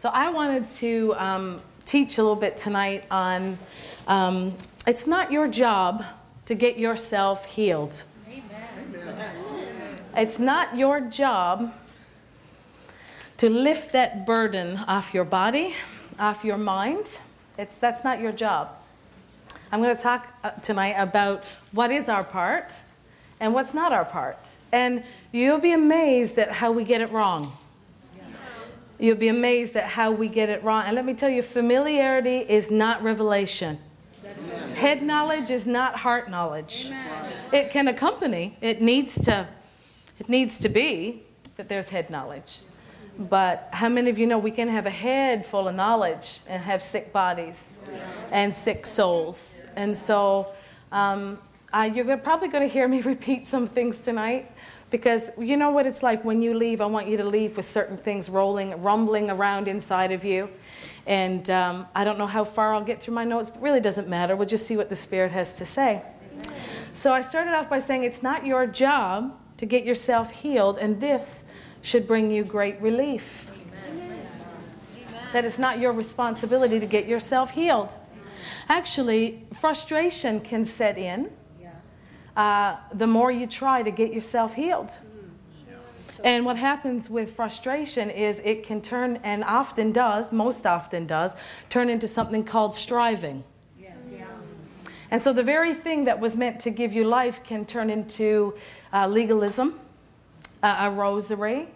So I wanted to um, teach a little bit tonight on um, it's not your job to get yourself healed. Amen. It's not your job to lift that burden off your body, off your mind. It's, that's not your job. I'm going to talk uh, tonight about what is our part and what's not our part. And you'll be amazed at how we get it wrong. You'll be amazed at how we get it wrong. And let me tell you, familiarity is not revelation. Head knowledge is not heart knowledge. It can accompany. It needs to. It needs to be that there's head knowledge. But how many of you know we can have a head full of knowledge and have sick bodies and sick souls? And so um, uh, you're probably going to hear me repeat some things tonight because you know what it's like when you leave. I want you to leave with certain things rolling, rumbling around inside of you. And um, I don't know how far I'll get through my notes. It really doesn't matter. We'll just see what the Spirit has to say. So I started off by saying it's not your job to get yourself healed, and this should bring you great relief. That it's not your responsibility to get yourself healed. Actually, frustration can set in uh, the more you try to get yourself healed. And what happens with frustration is it can turn, and often does, most often does, turn into something called striving. Yes. And so the very thing that was meant to give you life can turn into uh, legalism, uh, a rosary,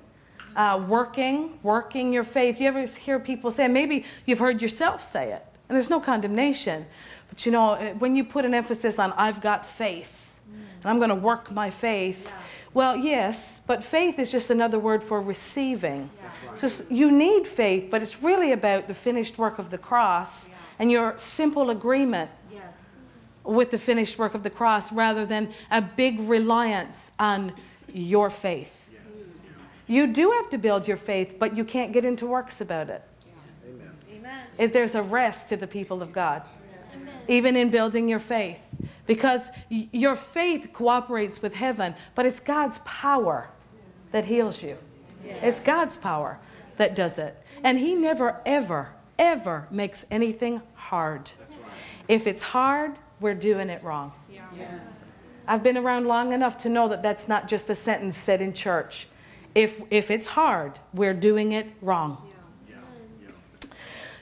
uh, working, working your faith. You ever hear people say, maybe you've heard yourself say it, and there's no condemnation. But you know, when you put an emphasis on, I've got faith, and I'm going to work my faith. Yeah. Well, yes, but faith is just another word for receiving. Yeah. Right. So you need faith, but it's really about the finished work of the cross yeah. and your simple agreement yes. with the finished work of the cross rather than a big reliance on your faith. Yes. You do have to build your faith, but you can't get into works about it. Amen. Amen. there's a rest to the people of God, Amen. even in building your faith because your faith cooperates with heaven, but it's God's power that heals you. Yes. It's God's power that does it. And He never, ever, ever makes anything hard. Right. If it's hard, we're doing it wrong. Yes. I've been around long enough to know that that's not just a sentence said in church. If, if it's hard, we're doing it wrong.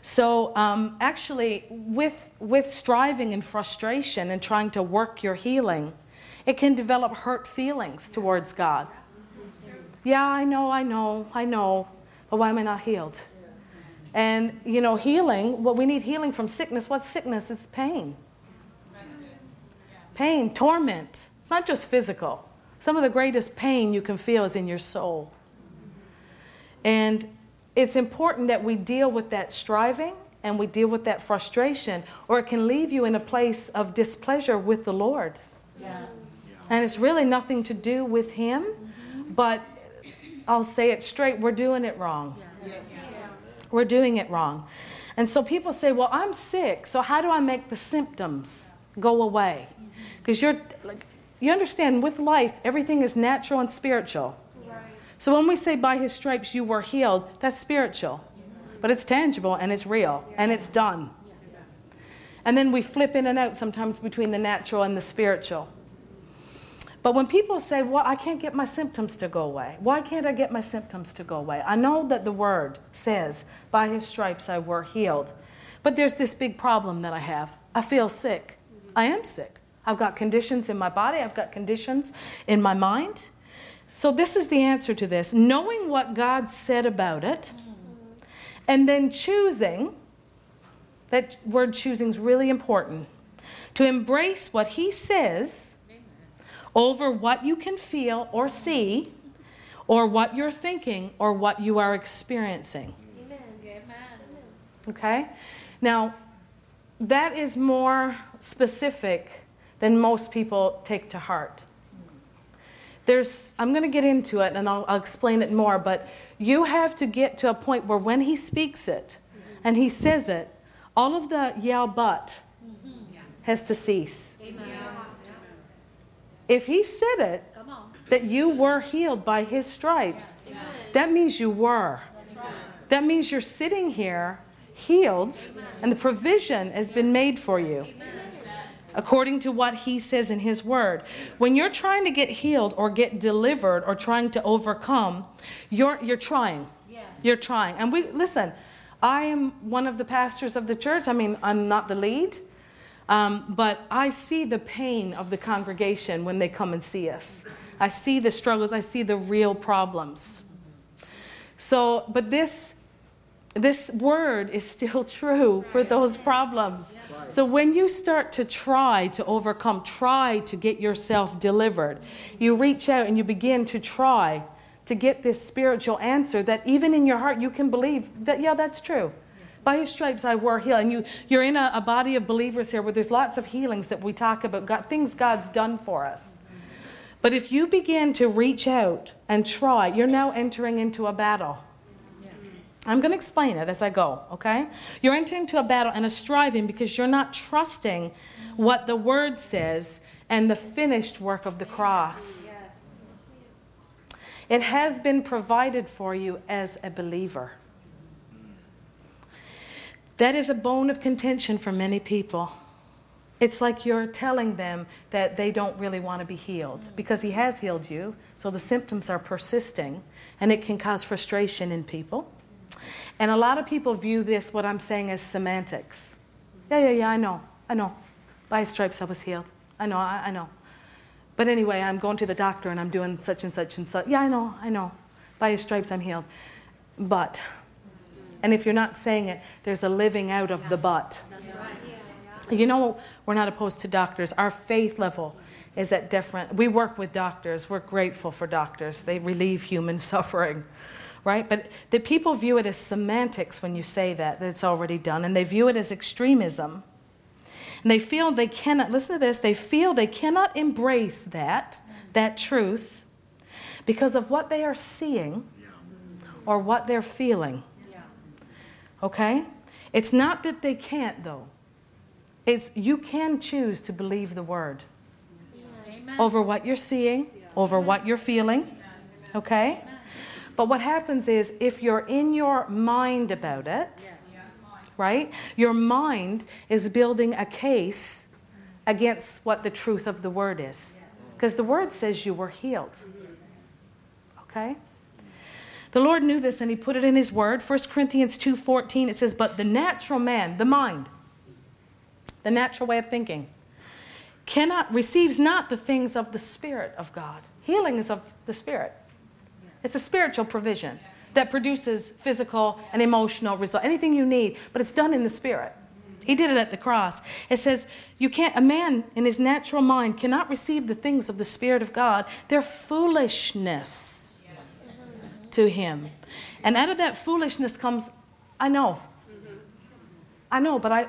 So, um, actually, with, with striving and frustration and trying to work your healing, it can develop hurt feelings towards God. Yeah, I know, I know, I know, but why am I not healed? And, you know, healing. What we need healing from sickness. What's sickness? It's pain. Pain, torment. It's not just physical. Some of the greatest pain you can feel is in your soul. And it's important that we deal with that striving and we deal with that frustration, or it can leave you in a place of displeasure with the Lord. Yeah. And it's really nothing to do with Him, mm-hmm. but I'll say it straight we're doing it wrong. Yes. Yes. We're doing it wrong. And so people say, Well, I'm sick, so how do I make the symptoms go away? Because you're like, you understand with life, everything is natural and spiritual. So when we say by his stripes you were healed, that's spiritual. But it's tangible and it's real and it's done. And then we flip in and out sometimes between the natural and the spiritual. But when people say, Well, I can't get my symptoms to go away, why can't I get my symptoms to go away? I know that the word says, By his stripes I were healed. But there's this big problem that I have. I feel sick. I am sick. I've got conditions in my body, I've got conditions in my mind. So, this is the answer to this knowing what God said about it, and then choosing that word choosing is really important to embrace what He says over what you can feel or see, or what you're thinking, or what you are experiencing. Okay? Now, that is more specific than most people take to heart there's i'm going to get into it and I'll, I'll, explain it more but you have to get to a point where when he speaks it and he says it all of the yeah but has to cease. Amen. if he said it that you were healed by his stripes that means you were. That means you're sitting here healed and the provision has been made for you according to what he says in his word. When you're trying to get healed or get delivered or trying to overcome, you're you're trying. Yes. You're trying. And we listen, I am one of the pastors of the church. I mean, I'm not the lead. Um, but I see the pain of the congregation when they come and see us. I see the struggles, I see the real problems. So, but this this word is still true for those problems. So when you start to try to overcome, try to get yourself delivered, you reach out and you begin to try to get this spiritual answer that even in your heart you can believe that, yeah, that's true. By his stripes I were healed. And you, you're in a, a body of believers here where there's lots of healings that we talk about, God, things God's done for us. But if you begin to reach out and try, you're now entering into a battle. I'm going to explain it as I go, okay? You're entering into a battle and a striving because you're not trusting what the word says and the finished work of the cross. It has been provided for you as a believer. That is a bone of contention for many people. It's like you're telling them that they don't really want to be healed because He has healed you, so the symptoms are persisting and it can cause frustration in people. And a lot of people view this, what I'm saying, as semantics. Yeah, yeah, yeah, I know, I know. By stripes I was healed. I know, I, I know. But anyway, I'm going to the doctor and I'm doing such and such and such. Yeah, I know, I know. By his stripes I'm healed. But, and if you're not saying it, there's a living out of the but. You know, we're not opposed to doctors. Our faith level is at different. We work with doctors. We're grateful for doctors. They relieve human suffering right? But the people view it as semantics when you say that, that it's already done, and they view it as extremism. And they feel they cannot, listen to this, they feel they cannot embrace that, that truth, because of what they are seeing or what they're feeling. Okay? It's not that they can't, though. It's you can choose to believe the word over what you're seeing, over what you're feeling. Okay? But what happens is if you're in your mind about it, right? Your mind is building a case against what the truth of the word is. Because the word says you were healed. Mm-hmm. Okay? The Lord knew this and he put it in his word. 1 Corinthians 2:14 it says, "But the natural man, the mind, the natural way of thinking, cannot receives not the things of the spirit of God." Healing is of the spirit. It's a spiritual provision that produces physical and emotional result. Anything you need, but it's done in the spirit. He did it at the cross. It says, you can't, a man in his natural mind cannot receive the things of the Spirit of God. They're foolishness to him. And out of that foolishness comes, I know. I know, but I,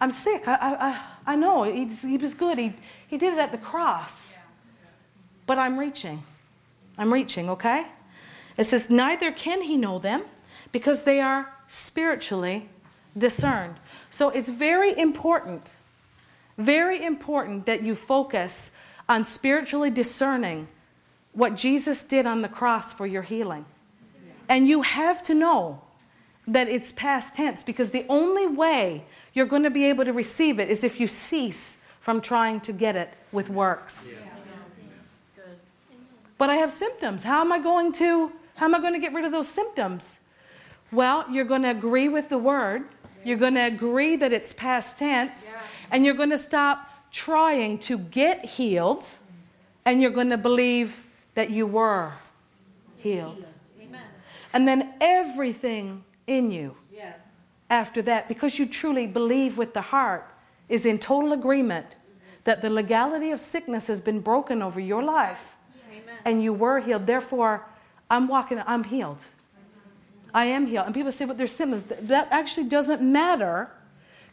I'm sick. I, I, I know. He, he was good. He, he did it at the cross. But I'm reaching. I'm reaching, okay? It says, Neither can he know them because they are spiritually discerned. So it's very important, very important that you focus on spiritually discerning what Jesus did on the cross for your healing. And you have to know that it's past tense because the only way you're going to be able to receive it is if you cease from trying to get it with works. Yeah but I have symptoms. How am I going to how am I going to get rid of those symptoms? Well, you're going to agree with the word. You're going to agree that it's past tense and you're going to stop trying to get healed and you're going to believe that you were healed. Amen. And then everything in you yes. after that, because you truly believe with the heart, is in total agreement that the legality of sickness has been broken over your life and you were healed. Therefore, I'm walking, I'm healed. I am healed. And people say, but there's symptoms. That actually doesn't matter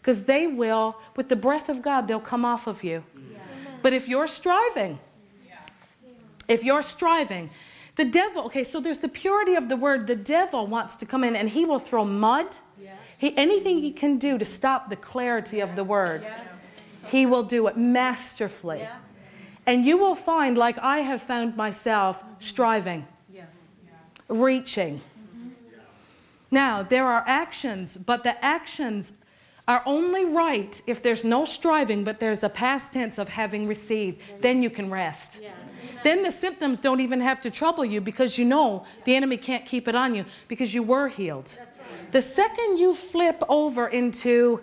because they will, with the breath of God, they'll come off of you. But if you're striving, if you're striving, the devil, okay, so there's the purity of the word. The devil wants to come in and he will throw mud. He, anything he can do to stop the clarity of the word, he will do it masterfully. Yeah. And you will find, like I have found myself, striving, yes. reaching. Mm-hmm. Now, there are actions, but the actions are only right if there's no striving, but there's a past tense of having received. Then you can rest. Yes. Then the symptoms don't even have to trouble you because you know the enemy can't keep it on you because you were healed. Right. The second you flip over into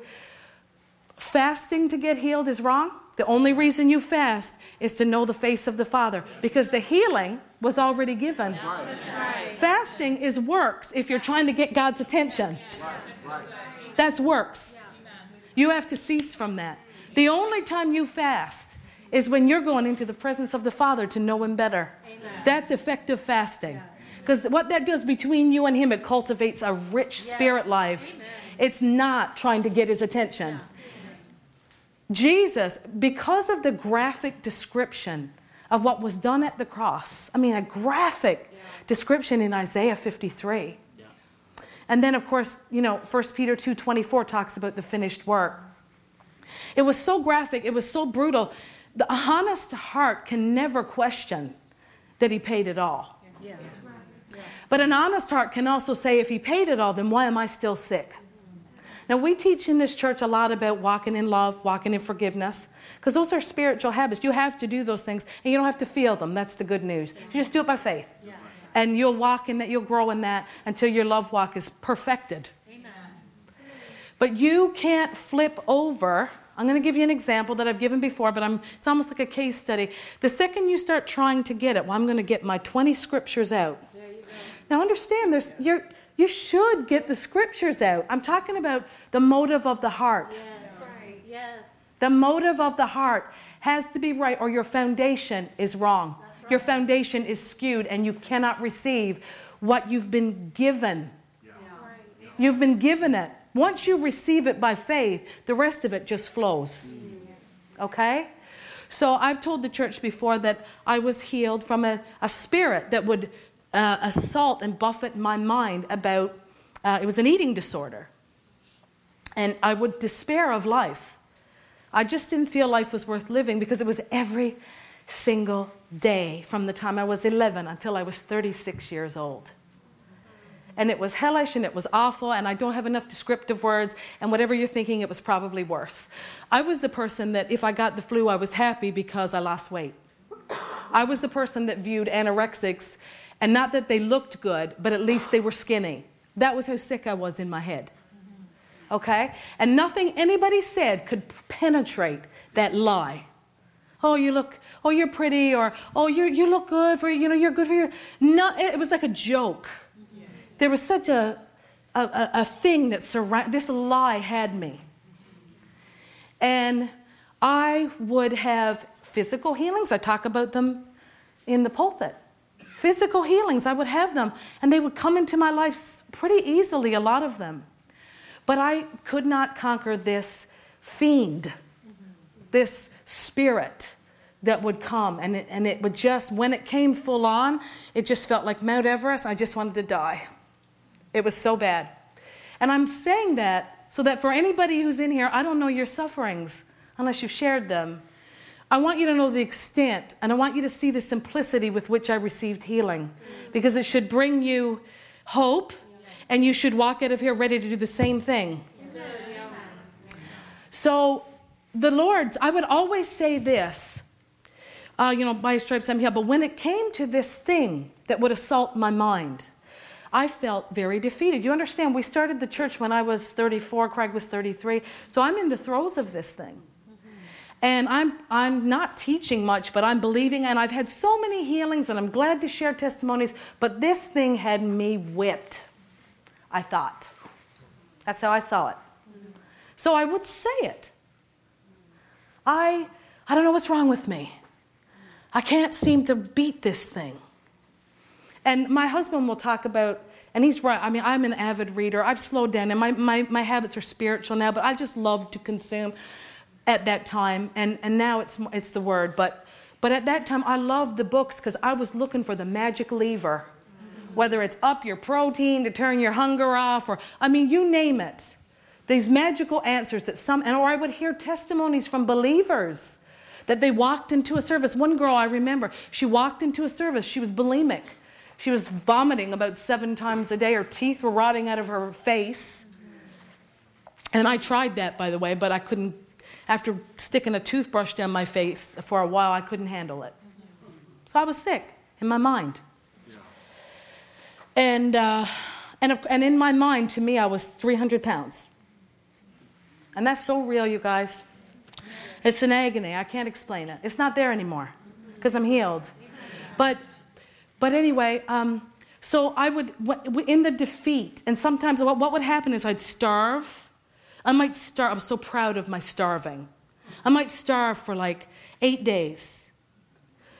fasting to get healed is wrong. The only reason you fast is to know the face of the Father because the healing was already given. That's right. Fasting is works if you're trying to get God's attention. That's works. You have to cease from that. The only time you fast is when you're going into the presence of the Father to know Him better. Amen. That's effective fasting. Because yes. what that does between you and Him, it cultivates a rich yes. spirit life. Amen. It's not trying to get His attention. Jesus, because of the graphic description of what was done at the cross, I mean, a graphic yeah. description in Isaiah 53. Yeah. And then, of course, you know, 1 Peter 2.24 talks about the finished work. It was so graphic, it was so brutal the honest heart can never question that he paid it all. Yeah. But an honest heart can also say, if he paid it all, then why am I still sick? Now, we teach in this church a lot about walking in love, walking in forgiveness, because those are spiritual habits. You have to do those things, and you don't have to feel them. That's the good news. You just do it by faith. And you'll walk in that, you'll grow in that until your love walk is perfected. Amen. But you can't flip over I'm going to give you an example that I've given before, but I'm, it's almost like a case study. The second you start trying to get it, well, I'm going to get my 20 scriptures out. Now, understand, there's, you're, you should get the scriptures out. I'm talking about the motive of the heart. Yes. yes. The motive of the heart has to be right, or your foundation is wrong. Right. Your foundation is skewed, and you cannot receive what you've been given. Yeah. You've been given it. Once you receive it by faith, the rest of it just flows. Mm-hmm. Okay? So I've told the church before that I was healed from a, a spirit that would uh, assault and buffet my mind about uh, it was an eating disorder. And I would despair of life. I just didn't feel life was worth living because it was every single day from the time I was 11 until I was 36 years old and it was hellish and it was awful and I don't have enough descriptive words and whatever you're thinking it was probably worse. I was the person that if I got the flu I was happy because I lost weight. I was the person that viewed anorexics and not that they looked good but at least they were skinny. That was how sick I was in my head. Okay? And nothing anybody said could penetrate that lie. Oh, you look, oh, you're pretty, or oh, you you look good for, you know, you're good for your. No, it was like a joke there was such a, a, a thing that surround this lie had me. And I would have physical healings. I talk about them in the pulpit. Physical healings, I would have them, and they would come into my life pretty easily, a lot of them. But I could not conquer this fiend, this spirit that would come. And it, and it would just, when it came full on, it just felt like Mount Everest. I just wanted to die. It was so bad. And I'm saying that so that for anybody who's in here, I don't know your sufferings unless you've shared them. I want you to know the extent, and I want you to see the simplicity with which I received healing because it should bring you hope, and you should walk out of here ready to do the same thing. So, the Lord, I would always say this, uh, you know, by stripes I'm healed, but when it came to this thing that would assault my mind, I felt very defeated. You understand, we started the church when I was 34, Craig was 33, so I'm in the throes of this thing. And I'm, I'm not teaching much, but I'm believing, and I've had so many healings, and I'm glad to share testimonies, but this thing had me whipped, I thought. That's how I saw it. So I would say it. I, I don't know what's wrong with me. I can't seem to beat this thing. And my husband will talk about, and he's right. I mean, I'm an avid reader. I've slowed down, and my, my, my habits are spiritual now, but I just love to consume at that time. And, and now it's, it's the word. But, but at that time, I loved the books because I was looking for the magic lever, whether it's up your protein to turn your hunger off, or, I mean, you name it. These magical answers that some, and or I would hear testimonies from believers that they walked into a service. One girl I remember, she walked into a service, she was bulimic. She was vomiting about seven times a day. Her teeth were rotting out of her face. And I tried that, by the way, but I couldn't, after sticking a toothbrush down my face for a while, I couldn't handle it. So I was sick in my mind. And, uh, and, and in my mind, to me, I was 300 pounds. And that's so real, you guys. It's an agony. I can't explain it. It's not there anymore because I'm healed. But, but anyway, um, so I would, in the defeat, and sometimes what, what would happen is I'd starve. I might starve. I'm so proud of my starving. I might starve for like eight days.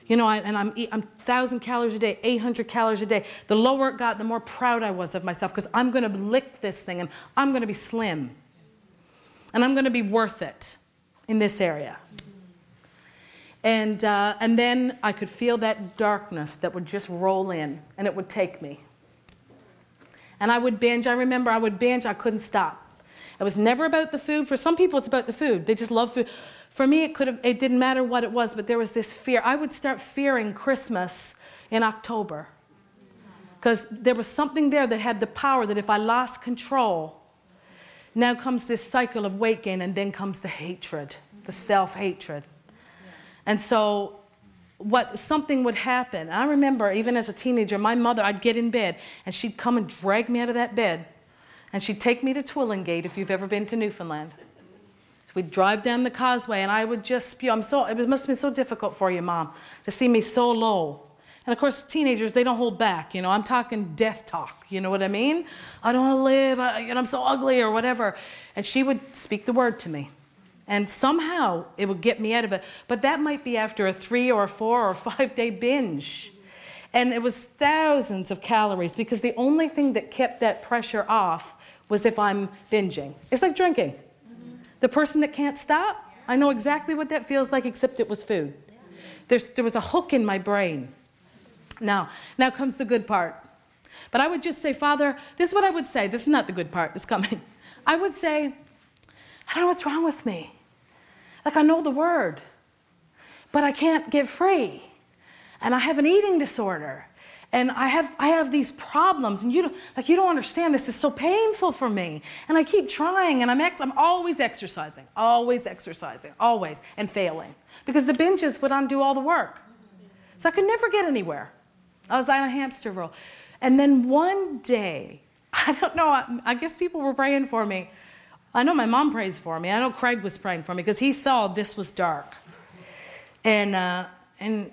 You know, I, and I'm, I'm 1,000 calories a day, 800 calories a day. The lower it got, the more proud I was of myself because I'm going to lick this thing and I'm going to be slim. And I'm going to be worth it in this area. And, uh, and then I could feel that darkness that would just roll in and it would take me. And I would binge. I remember I would binge, I couldn't stop. It was never about the food. For some people, it's about the food. They just love food. For me, it, could have, it didn't matter what it was, but there was this fear. I would start fearing Christmas in October because there was something there that had the power that if I lost control, now comes this cycle of weight gain, and then comes the hatred, the self hatred. And so, what something would happen. I remember even as a teenager, my mother, I'd get in bed and she'd come and drag me out of that bed and she'd take me to Twillingate if you've ever been to Newfoundland. We'd drive down the causeway and I would just spew. I'm so, it must have been so difficult for you, Mom, to see me so low. And of course, teenagers, they don't hold back. You know, I'm talking death talk. You know what I mean? I don't want to live, I, and I'm so ugly or whatever. And she would speak the word to me. And somehow it would get me out of it. But that might be after a three or a four or five day binge. And it was thousands of calories because the only thing that kept that pressure off was if I'm binging. It's like drinking. Mm-hmm. The person that can't stop, I know exactly what that feels like, except it was food. There's, there was a hook in my brain. Now, now comes the good part. But I would just say, Father, this is what I would say. This is not the good part, it's coming. I would say, I don't know what's wrong with me. Like, I know the word, but I can't get free. And I have an eating disorder and I have, I have these problems, and you don't, like, you don't understand. This is so painful for me. And I keep trying, and I'm, ex- I'm always exercising, always exercising, always, and failing. Because the binges would undo all the work. So I could never get anywhere. I was on a hamster wheel. And then one day, I don't know, I, I guess people were praying for me. I know my mom prays for me. I know Craig was praying for me because he saw this was dark. And, uh, and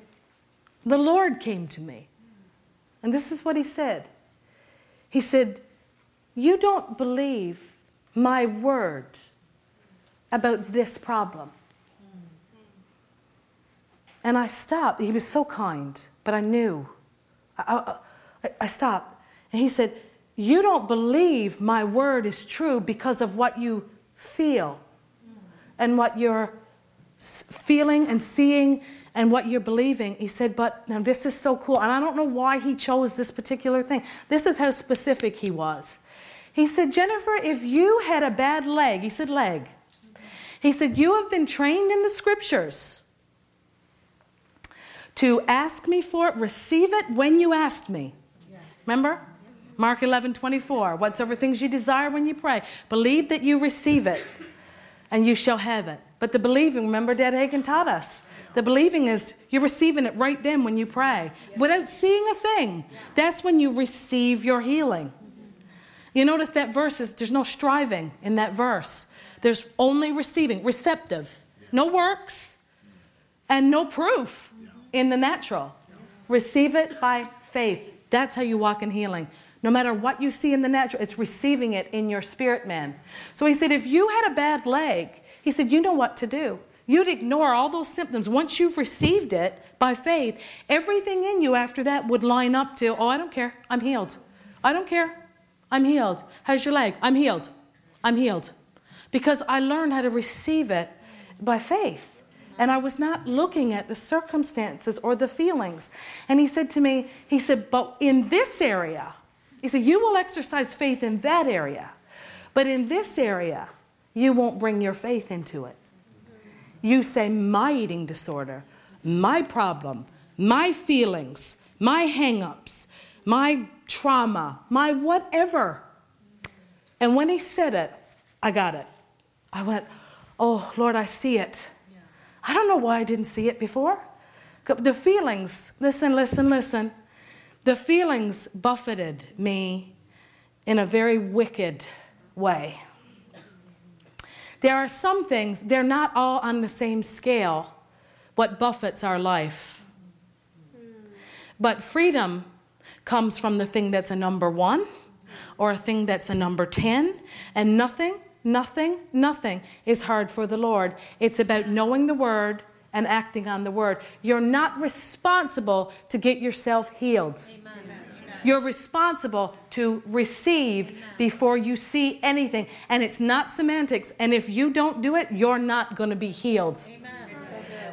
the Lord came to me. And this is what he said He said, You don't believe my word about this problem. And I stopped. He was so kind, but I knew. I, I, I, stopped. And he said, You don't believe my word is true because of what you feel and what you're feeling and seeing and what you're believing. He said, But now this is so cool. And I don't know why he chose this particular thing. This is how specific he was. He said, Jennifer, if you had a bad leg, he said, leg. He said, You have been trained in the scriptures to ask me for it, receive it when you asked me. Yes. Remember? Mark 11, 24. Whatsoever things you desire when you pray, believe that you receive it and you shall have it. But the believing, remember, Dad Hagin taught us the believing is you're receiving it right then when you pray without seeing a thing. That's when you receive your healing. You notice that verse is there's no striving in that verse. There's only receiving, receptive. No works and no proof in the natural. Receive it by faith. That's how you walk in healing. No matter what you see in the natural, it's receiving it in your spirit man. So he said, if you had a bad leg, he said, you know what to do. You'd ignore all those symptoms. Once you've received it by faith, everything in you after that would line up to, oh, I don't care. I'm healed. I don't care. I'm healed. How's your leg? I'm healed. I'm healed. Because I learned how to receive it by faith. And I was not looking at the circumstances or the feelings. And he said to me, he said, but in this area, he said, you will exercise faith in that area. But in this area, you won't bring your faith into it. You say, my eating disorder, my problem, my feelings, my hang ups, my trauma, my whatever. And when he said it, I got it. I went, Oh, Lord, I see it. I don't know why I didn't see it before. The feelings, listen, listen, listen. The feelings buffeted me in a very wicked way. There are some things, they're not all on the same scale, what buffets our life. But freedom comes from the thing that's a number one or a thing that's a number 10, and nothing, nothing, nothing is hard for the Lord. It's about knowing the word and acting on the word. You're not responsible to get yourself healed. Amen. You're responsible to receive before you see anything. And it's not semantics. And if you don't do it, you're not going to be healed. Amen.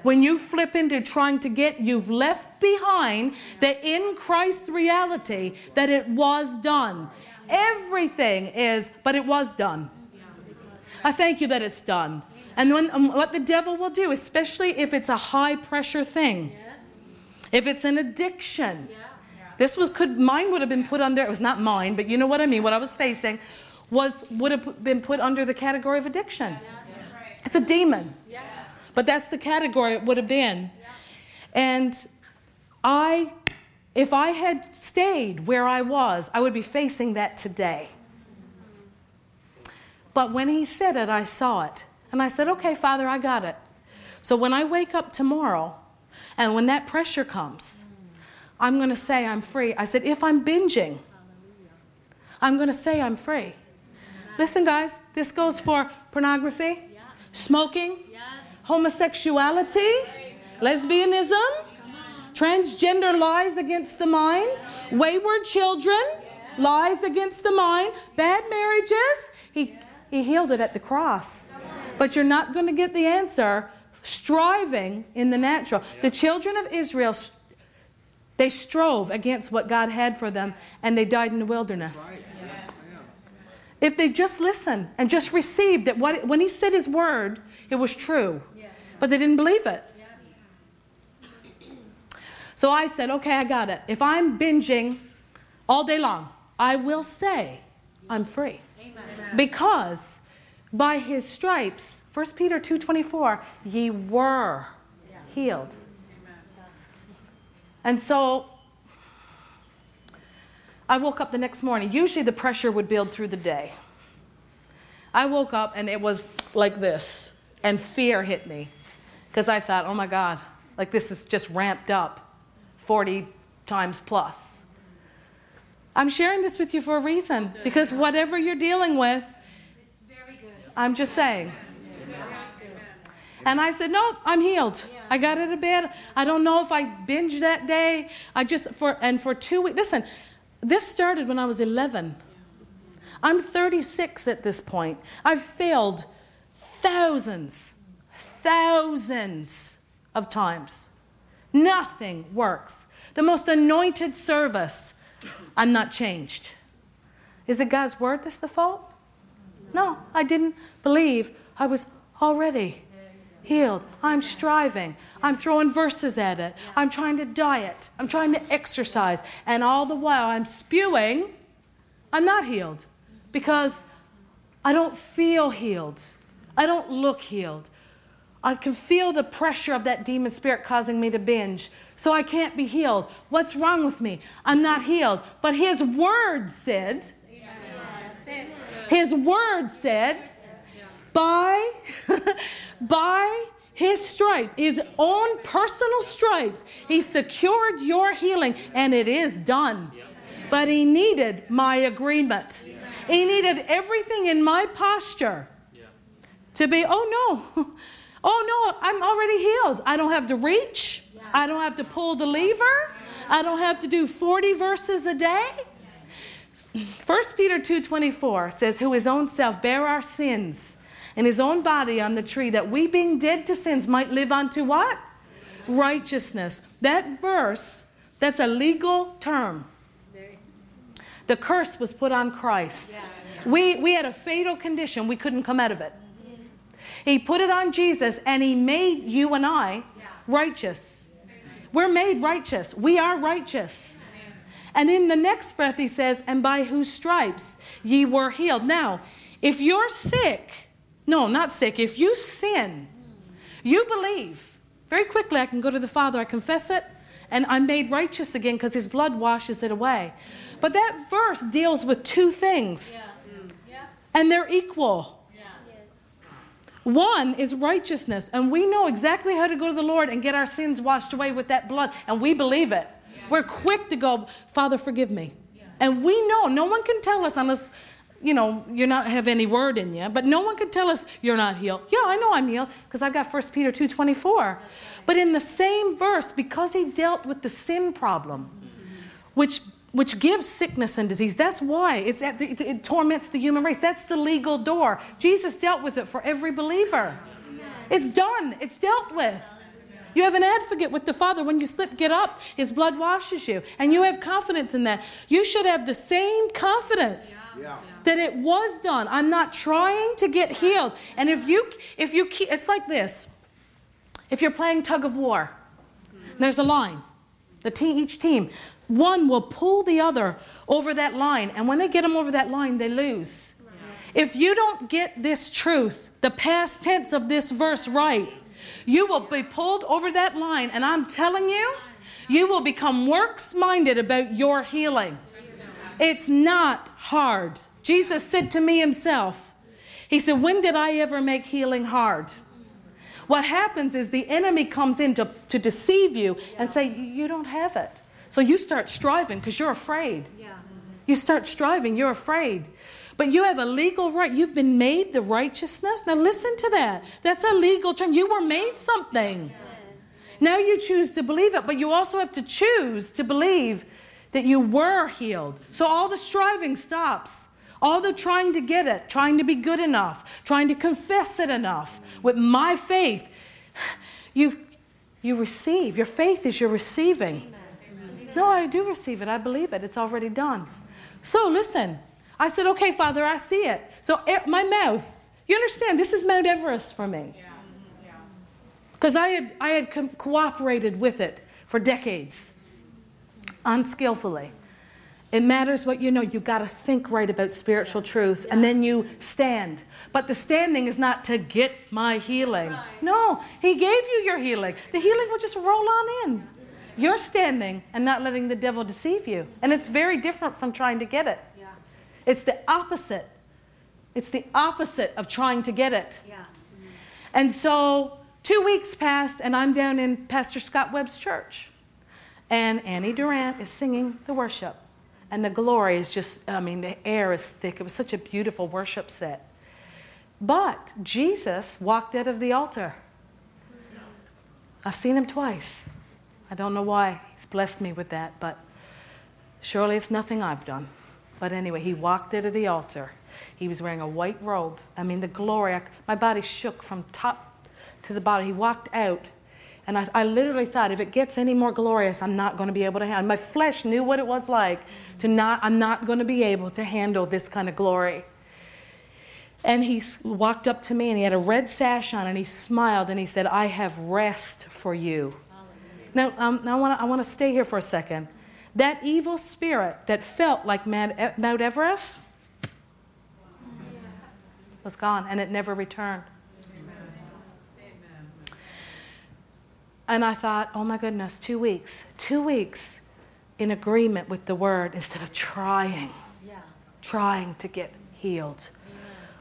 When you flip into trying to get, you've left behind the in Christ reality that it was done. Everything is, but it was done. I thank you that it's done. And when, um, what the devil will do, especially if it's a high pressure thing, if it's an addiction, this was could mine would have been put under. It was not mine, but you know what I mean. What I was facing was would have been put under the category of addiction. It's a demon, but that's the category it would have been. And I, if I had stayed where I was, I would be facing that today. But when he said it, I saw it. And I said, okay, Father, I got it. So when I wake up tomorrow, and when that pressure comes, I'm going to say I'm free. I said, if I'm binging, I'm going to say I'm free. Listen, guys, this goes for pornography, smoking, homosexuality, lesbianism, transgender lies against the mind, wayward children, lies against the mind, bad marriages. He, he healed it at the cross. But you're not going to get the answer striving in the natural. The children of Israel they strove against what God had for them and they died in the wilderness. If they just listened and just received that what, when He said His word, it was true, but they didn't believe it. So I said, okay, I got it. If I'm binging all day long, I will say I'm free. Amen. Because by his stripes, 1 Peter 2:24, ye were healed. And so I woke up the next morning. Usually the pressure would build through the day. I woke up and it was like this, and fear hit me because I thought, oh my God, like this is just ramped up 40 times plus. I'm sharing this with you for a reason because whatever you're dealing with, I'm just saying. And I said, Nope, I'm healed. I got out of bed. I don't know if I binged that day. I just, for, and for two weeks, listen, this started when I was 11. I'm 36 at this point. I've failed thousands, thousands of times. Nothing works. The most anointed service, I'm not changed. Is it God's word that's the fault? No, I didn't believe I was already healed. I'm striving. I'm throwing verses at it. I'm trying to diet. I'm trying to exercise. And all the while I'm spewing, I'm not healed because I don't feel healed. I don't look healed. I can feel the pressure of that demon spirit causing me to binge. So I can't be healed. What's wrong with me? I'm not healed. But his word said, his word said, by, by his stripes, his own personal stripes, he secured your healing, and it is done. But he needed my agreement. He needed everything in my posture to be, oh no, oh no, I'm already healed. I don't have to reach, I don't have to pull the lever, I don't have to do 40 verses a day. 1 Peter 2:24 says who his own self bare our sins in his own body on the tree that we being dead to sins might live unto what? Righteousness. That verse, that's a legal term. The curse was put on Christ. We, we had a fatal condition. We couldn't come out of it. He put it on Jesus and he made you and I righteous. We're made righteous. We are righteous. And in the next breath, he says, And by whose stripes ye were healed. Now, if you're sick, no, not sick, if you sin, you believe, very quickly I can go to the Father, I confess it, and I'm made righteous again because his blood washes it away. But that verse deals with two things, yeah. Mm. and they're equal. One is righteousness, and we know exactly how to go to the Lord and get our sins washed away with that blood, and we believe it. Yeah. We're quick to go, Father, forgive me. Yeah. And we know, no one can tell us unless, you know, you not have any word in you, but no one can tell us you're not healed. Yeah, I know I'm healed because I've got 1 Peter 2.24. But in the same verse, because he dealt with the sin problem, which which gives sickness and disease. That's why it's the, it torments the human race. That's the legal door. Jesus dealt with it for every believer. It's done, it's dealt with. You have an advocate with the Father. When you slip, get up, His blood washes you. And you have confidence in that. You should have the same confidence yeah. that it was done. I'm not trying to get healed. And if you, if you keep, it's like this if you're playing tug of war, there's a line. The team, each team one will pull the other over that line. And when they get them over that line, they lose. If you don't get this truth, the past tense of this verse right, you will be pulled over that line. And I'm telling you, you will become works minded about your healing. It's not hard. Jesus said to me himself, He said, When did I ever make healing hard? What happens is the enemy comes in to, to deceive you and say, You don't have it. So you start striving because you're afraid. Yeah. You start striving, you're afraid. But you have a legal right. You've been made the righteousness. Now listen to that. That's a legal term. You were made something. Yes. Now you choose to believe it, but you also have to choose to believe that you were healed. So all the striving stops. All the trying to get it, trying to be good enough, trying to confess it enough. With my faith, you you receive. Your faith is your receiving. No, I do receive it. I believe it. It's already done. So listen, I said, okay, Father, I see it. So my mouth, you understand, this is Mount Everest for me. Because I had, I had co- cooperated with it for decades, unskillfully. It matters what you know. You got to think right about spiritual truth, and then you stand. But the standing is not to get my healing. No, He gave you your healing. The healing will just roll on in. You're standing and not letting the devil deceive you. And it's very different from trying to get it. It's the opposite. It's the opposite of trying to get it. Yeah. Mm-hmm. And so two weeks passed, and I'm down in Pastor Scott Webb's church. And Annie Durant is singing the worship. And the glory is just, I mean, the air is thick. It was such a beautiful worship set. But Jesus walked out of the altar. I've seen him twice. I don't know why he's blessed me with that, but surely it's nothing I've done. But anyway, he walked out of the altar. He was wearing a white robe. I mean, the glory, I, my body shook from top to the bottom. He walked out, and I, I literally thought, if it gets any more glorious, I'm not going to be able to handle. My flesh knew what it was like to not. I'm not going to be able to handle this kind of glory. And he walked up to me, and he had a red sash on, and he smiled, and he said, "I have rest for you." Now, um, I want to stay here for a second. That evil spirit that felt like Mount Everest was gone and it never returned. And I thought, oh my goodness, two weeks, two weeks in agreement with the word instead of trying, yeah. trying to get healed.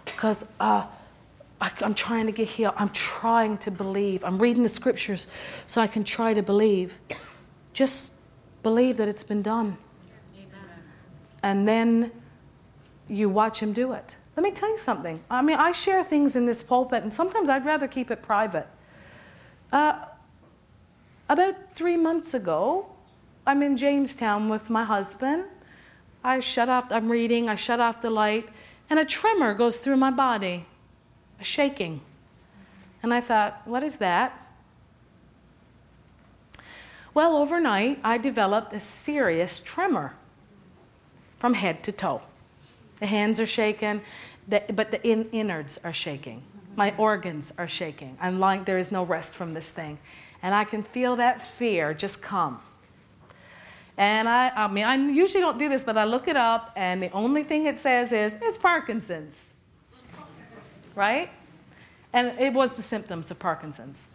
Because uh, I, am trying to get healed. I'm trying to believe. I'm reading the scriptures so I can try to believe. Just believe that it's been done. Amen. And then you watch him do it. Let me tell you something. I mean, I share things in this pulpit, and sometimes I'd rather keep it private. Uh, about three months ago, I'm in Jamestown with my husband. I shut off, I'm reading, I shut off the light, and a tremor goes through my body a shaking. And I thought, what is that? Well, overnight, I developed a serious tremor from head to toe. The hands are shaking, but the in- innards are shaking. My organs are shaking. I'm lying, there is no rest from this thing. And I can feel that fear just come. And I, I mean, I usually don't do this, but I look it up, and the only thing it says is it's Parkinson's. Right? And it was the symptoms of Parkinson's.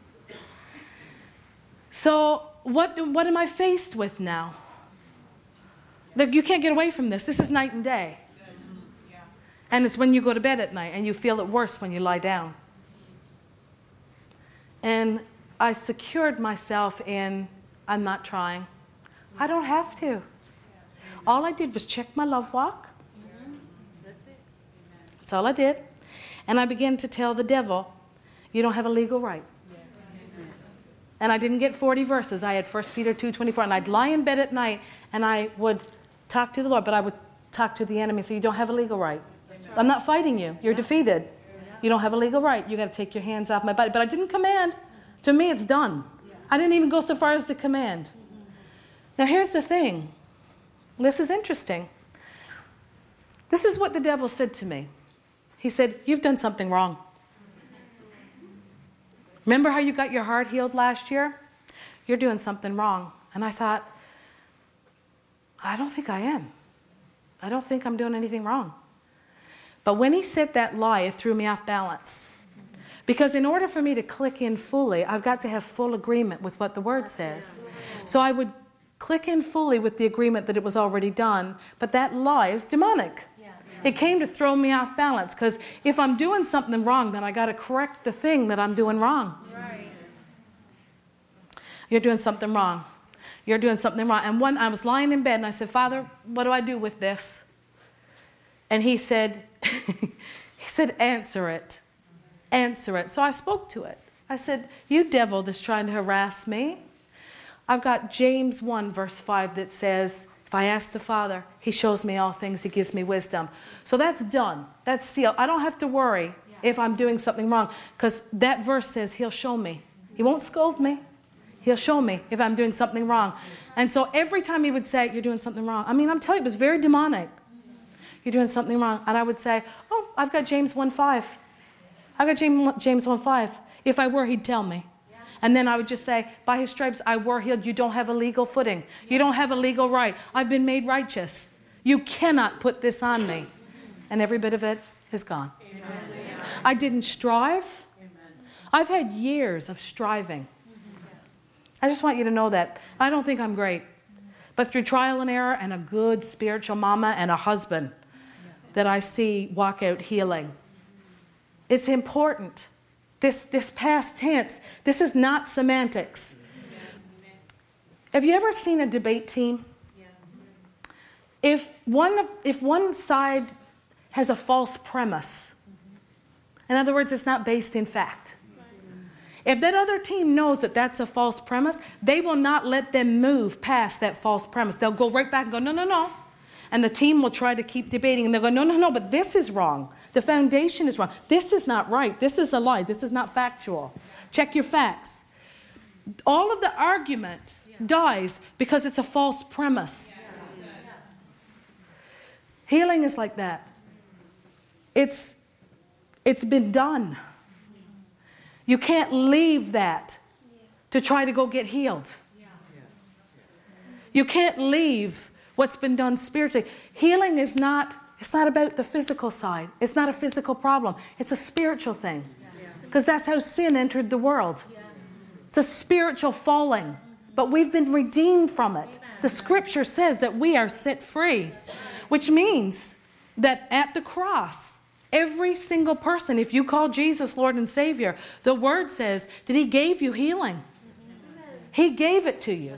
So, what, what am I faced with now? You can't get away from this. This is night and day. And it's when you go to bed at night and you feel it worse when you lie down. And I secured myself in I'm not trying. I don't have to. All I did was check my love walk. That's all I did. And I began to tell the devil, You don't have a legal right. And I didn't get 40 verses. I had 1 Peter 2:24 and I'd lie in bed at night and I would talk to the Lord, but I would talk to the enemy say, You don't have a legal right. I'm not fighting you. You're defeated. You don't have a legal right. You got to take your hands off my body. But I didn't command. To me, it's done. I didn't even go so far as to command. Now, here's the thing this is interesting. This is what the devil said to me. He said, You've done something wrong. Remember how you got your heart healed last year? You're doing something wrong. And I thought, I don't think I am. I don't think I'm doing anything wrong. But when he said that lie, it threw me off balance. Because in order for me to click in fully, I've got to have full agreement with what the word says. So I would click in fully with the agreement that it was already done, but that lie is demonic. It came to throw me off balance because if I'm doing something wrong, then I got to correct the thing that I'm doing wrong. Right. You're doing something wrong. You're doing something wrong. And one, I was lying in bed and I said, Father, what do I do with this? And he said, he said, answer it. Answer it. So I spoke to it. I said, You devil that's trying to harass me. I've got James 1, verse 5, that says, If I ask the Father, He shows me all things, He gives me wisdom. So that's done. That's sealed. I don't have to worry if I'm doing something wrong because that verse says He'll show me. He won't scold me, He'll show me if I'm doing something wrong. And so every time He would say, You're doing something wrong, I mean, I'm telling you, it was very demonic. You're doing something wrong. And I would say, Oh, I've got James 1 5. I've got James 1 5. If I were, he'd tell me. And then I would just say, By his stripes I were healed. You don't have a legal footing. You don't have a legal right. I've been made righteous. You cannot put this on me. And every bit of it is gone. Amen. I didn't strive. I've had years of striving. I just want you to know that. I don't think I'm great. But through trial and error and a good spiritual mama and a husband, that I see walk out healing. It's important. This, this past tense, this is not semantics. Have you ever seen a debate team? If one, if one side has a false premise, in other words, it's not based in fact. If that other team knows that that's a false premise, they will not let them move past that false premise. They'll go right back and go, no, no, no. And the team will try to keep debating, and they'll go, no, no, no, but this is wrong. The foundation is wrong. This is not right. This is a lie. This is not factual. Check your facts. All of the argument dies because it's a false premise. Healing is like that. It's, it's been done. You can't leave that to try to go get healed. You can't leave what's been done spiritually. Healing is not it's not about the physical side. It's not a physical problem. It's a spiritual thing. Because that's how sin entered the world. It's a spiritual falling. But we've been redeemed from it. The scripture says that we are set free, which means that at the cross, every single person, if you call Jesus Lord and Savior, the word says that He gave you healing. He gave it to you.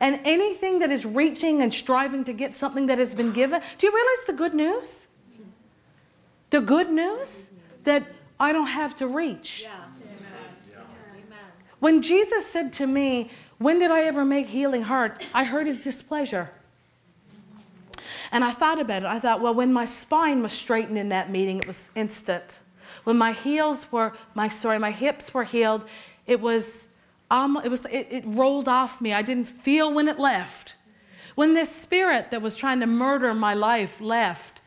And anything that is reaching and striving to get something that has been given, do you realize the good news? The good news that I don't have to reach. Yeah. When Jesus said to me, When did I ever make healing hard? I heard his displeasure. And I thought about it. I thought, well, when my spine was straightened in that meeting, it was instant. When my heels were, my sorry, my hips were healed, it was um, it, was, it, it rolled off me. I didn't feel when it left. When this spirit that was trying to murder my life left,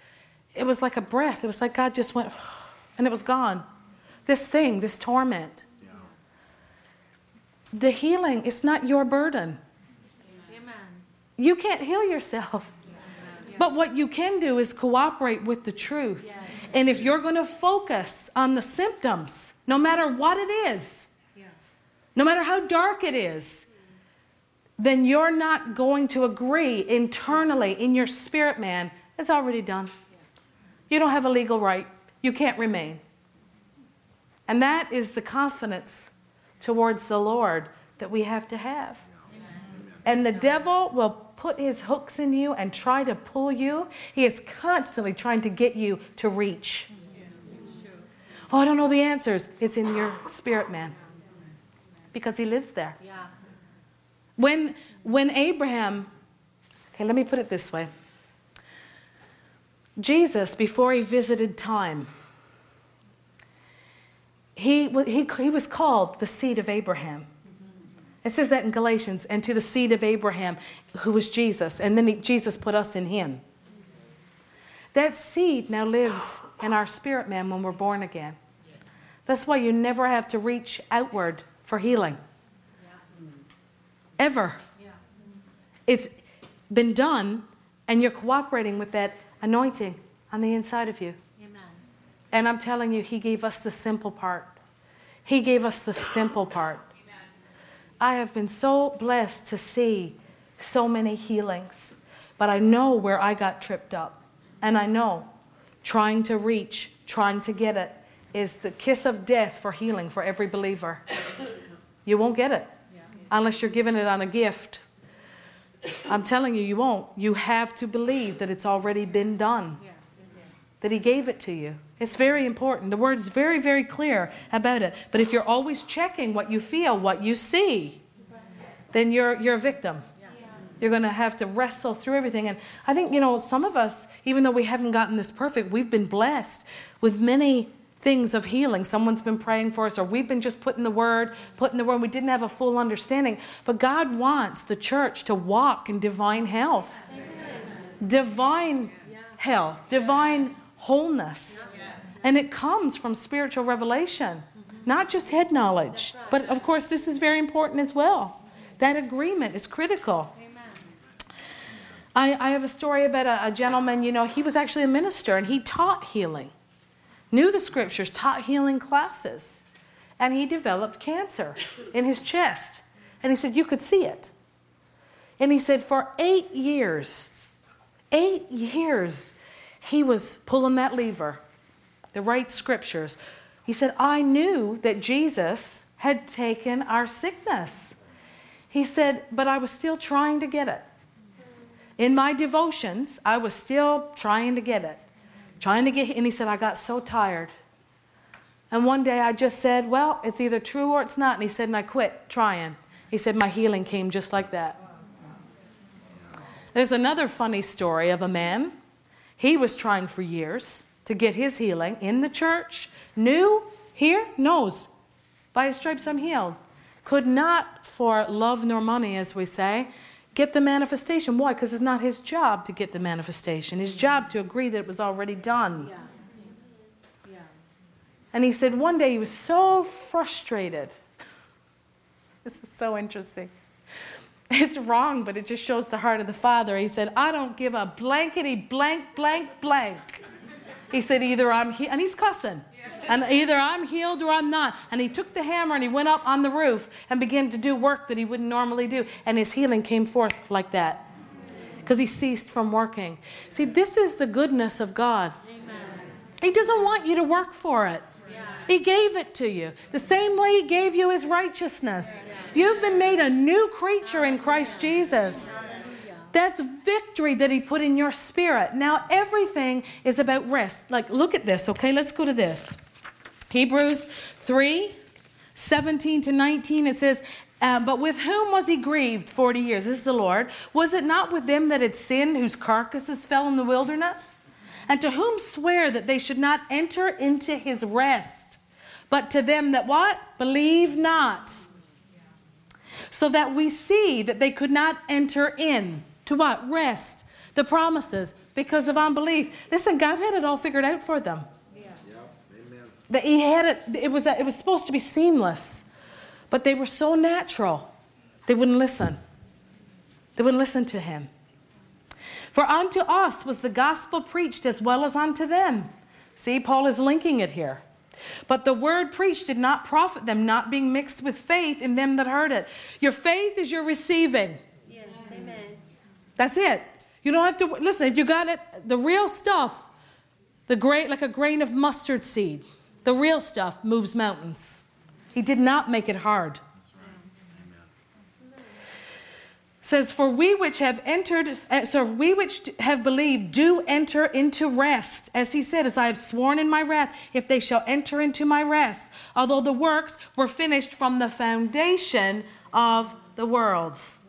it was like a breath. It was like God just went, and it was gone. This thing, this torment. Yeah. The healing is not your burden. Amen. You can't heal yourself. But what you can do is cooperate with the truth. Yes. And if you're going to focus on the symptoms, no matter what it is. No matter how dark it is, then you're not going to agree internally in your spirit man. It's already done. You don't have a legal right. You can't remain. And that is the confidence towards the Lord that we have to have. Amen. And the devil will put his hooks in you and try to pull you. He is constantly trying to get you to reach. Oh, I don't know the answers. It's in your spirit, man. Because he lives there. Yeah. When, when Abraham, okay, let me put it this way Jesus, before he visited time, he, he, he was called the seed of Abraham. It says that in Galatians, and to the seed of Abraham, who was Jesus. And then he, Jesus put us in him. That seed now lives in our spirit man when we're born again. That's why you never have to reach outward for healing. Ever. It's been done, and you're cooperating with that anointing on the inside of you. Amen. And I'm telling you, He gave us the simple part. He gave us the simple part. Amen. I have been so blessed to see so many healings, but I know where I got tripped up. And I know trying to reach, trying to get it, is the kiss of death for healing for every believer. You won't get it unless you're giving it on a gift. I'm telling you, you won't. You have to believe that it's already been done, that He gave it to you. It's very important. The word is very, very clear about it. But if you're always checking what you feel, what you see, then you're, you're a victim. You're going to have to wrestle through everything. And I think, you know, some of us, even though we haven't gotten this perfect, we've been blessed with many things of healing. Someone's been praying for us, or we've been just putting the word, putting the word. We didn't have a full understanding. But God wants the church to walk in divine health, Amen. divine health, divine wholeness. And it comes from spiritual revelation, not just head knowledge. But of course, this is very important as well. That agreement is critical. I, I have a story about a, a gentleman, you know, he was actually a minister and he taught healing, knew the scriptures, taught healing classes. And he developed cancer in his chest. And he said, You could see it. And he said, For eight years, eight years, he was pulling that lever the right scriptures. He said, I knew that Jesus had taken our sickness. He said, but I was still trying to get it. In my devotions, I was still trying to get it. Trying to get and he said, I got so tired. And one day I just said, Well, it's either true or it's not. And he said, and I quit trying. He said, My healing came just like that. There's another funny story of a man. He was trying for years to get his healing in the church. Knew, here, knows. By his stripes I'm healed. Could not, for love nor money, as we say, get the manifestation. Why? Because it's not his job to get the manifestation. His job to agree that it was already done. Yeah. Yeah. And he said one day he was so frustrated. this is so interesting. It's wrong, but it just shows the heart of the Father. He said, I don't give a blankety blank, blank, blank he said, either I'm healed, and he's cussing. And either I'm healed or I'm not. And he took the hammer and he went up on the roof and began to do work that he wouldn't normally do. And his healing came forth like that because he ceased from working. See, this is the goodness of God. Amen. He doesn't want you to work for it. Yeah. He gave it to you. The same way He gave you His righteousness. You've been made a new creature in Christ Jesus. That's victory that He put in your spirit. Now, everything is about rest. Like, look at this, okay? Let's go to this. Hebrews 3 17 to 19, it says, uh, But with whom was he grieved 40 years? This is the Lord. Was it not with them that had sinned, whose carcasses fell in the wilderness? And to whom swear that they should not enter into his rest? But to them that what? Believe not. So that we see that they could not enter in. To what? Rest. The promises because of unbelief. Listen, God had it all figured out for them. That he had it, it was, it was supposed to be seamless, but they were so natural, they wouldn't listen. They wouldn't listen to him. For unto us was the gospel preached as well as unto them. See, Paul is linking it here. But the word preached did not profit them, not being mixed with faith in them that heard it. Your faith is your receiving. Yes, amen. That's it. You don't have to listen. If you got it, the real stuff, the great like a grain of mustard seed, the real stuff moves mountains. He did not make it hard. says, For we which have entered, uh, so we which have believed do enter into rest. As he said, As I have sworn in my wrath, if they shall enter into my rest, although the works were finished from the foundation of the worlds.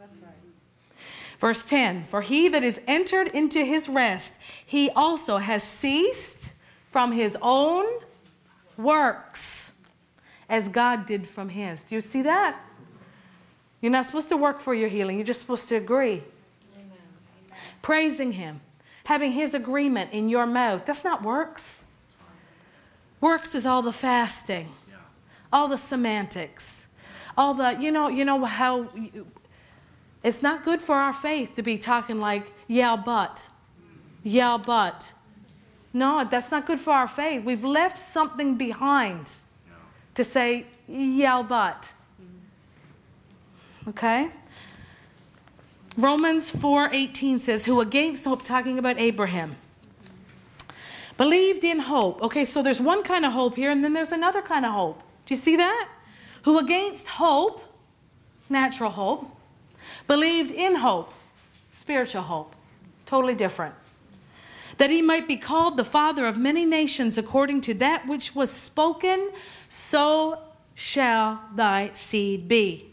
Verse 10 For he that is entered into his rest, he also has ceased from his own works, as God did from his. Do you see that? You're not supposed to work for your healing, you're just supposed to agree. Amen. Praising Him, having His agreement in your mouth. That's not works. Works is all the fasting, yeah. all the semantics, all the, you know, you know how. It's not good for our faith to be talking like, yeah, but, yeah, but. No, that's not good for our faith. We've left something behind yeah. to say, yeah, but. Okay? Romans 4:18 says, "Who against hope talking about Abraham believed in hope." Okay, so there's one kind of hope here and then there's another kind of hope. Do you see that? Who against hope, natural hope, believed in hope, spiritual hope. Totally different. That he might be called the father of many nations according to that which was spoken, so shall thy seed be.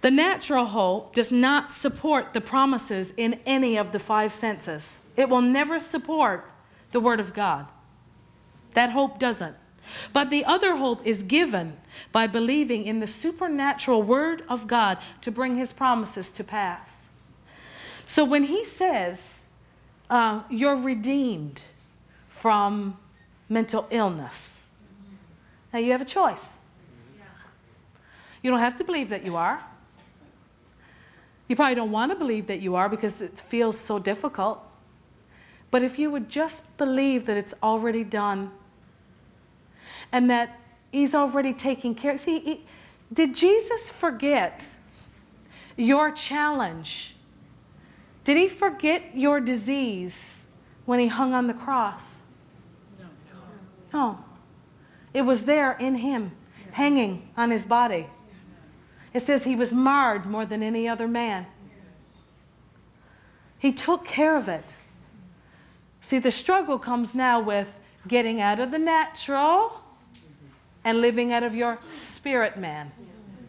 The natural hope does not support the promises in any of the five senses. It will never support the Word of God. That hope doesn't. But the other hope is given by believing in the supernatural Word of God to bring His promises to pass. So when He says, uh, You're redeemed from mental illness, now you have a choice. You don't have to believe that you are. You probably don't want to believe that you are because it feels so difficult. But if you would just believe that it's already done and that He's already taking care. See, he, did Jesus forget your challenge? Did He forget your disease when He hung on the cross? No. No. It was there in Him, hanging on His body. It says he was marred more than any other man. He took care of it. See, the struggle comes now with getting out of the natural and living out of your spirit man.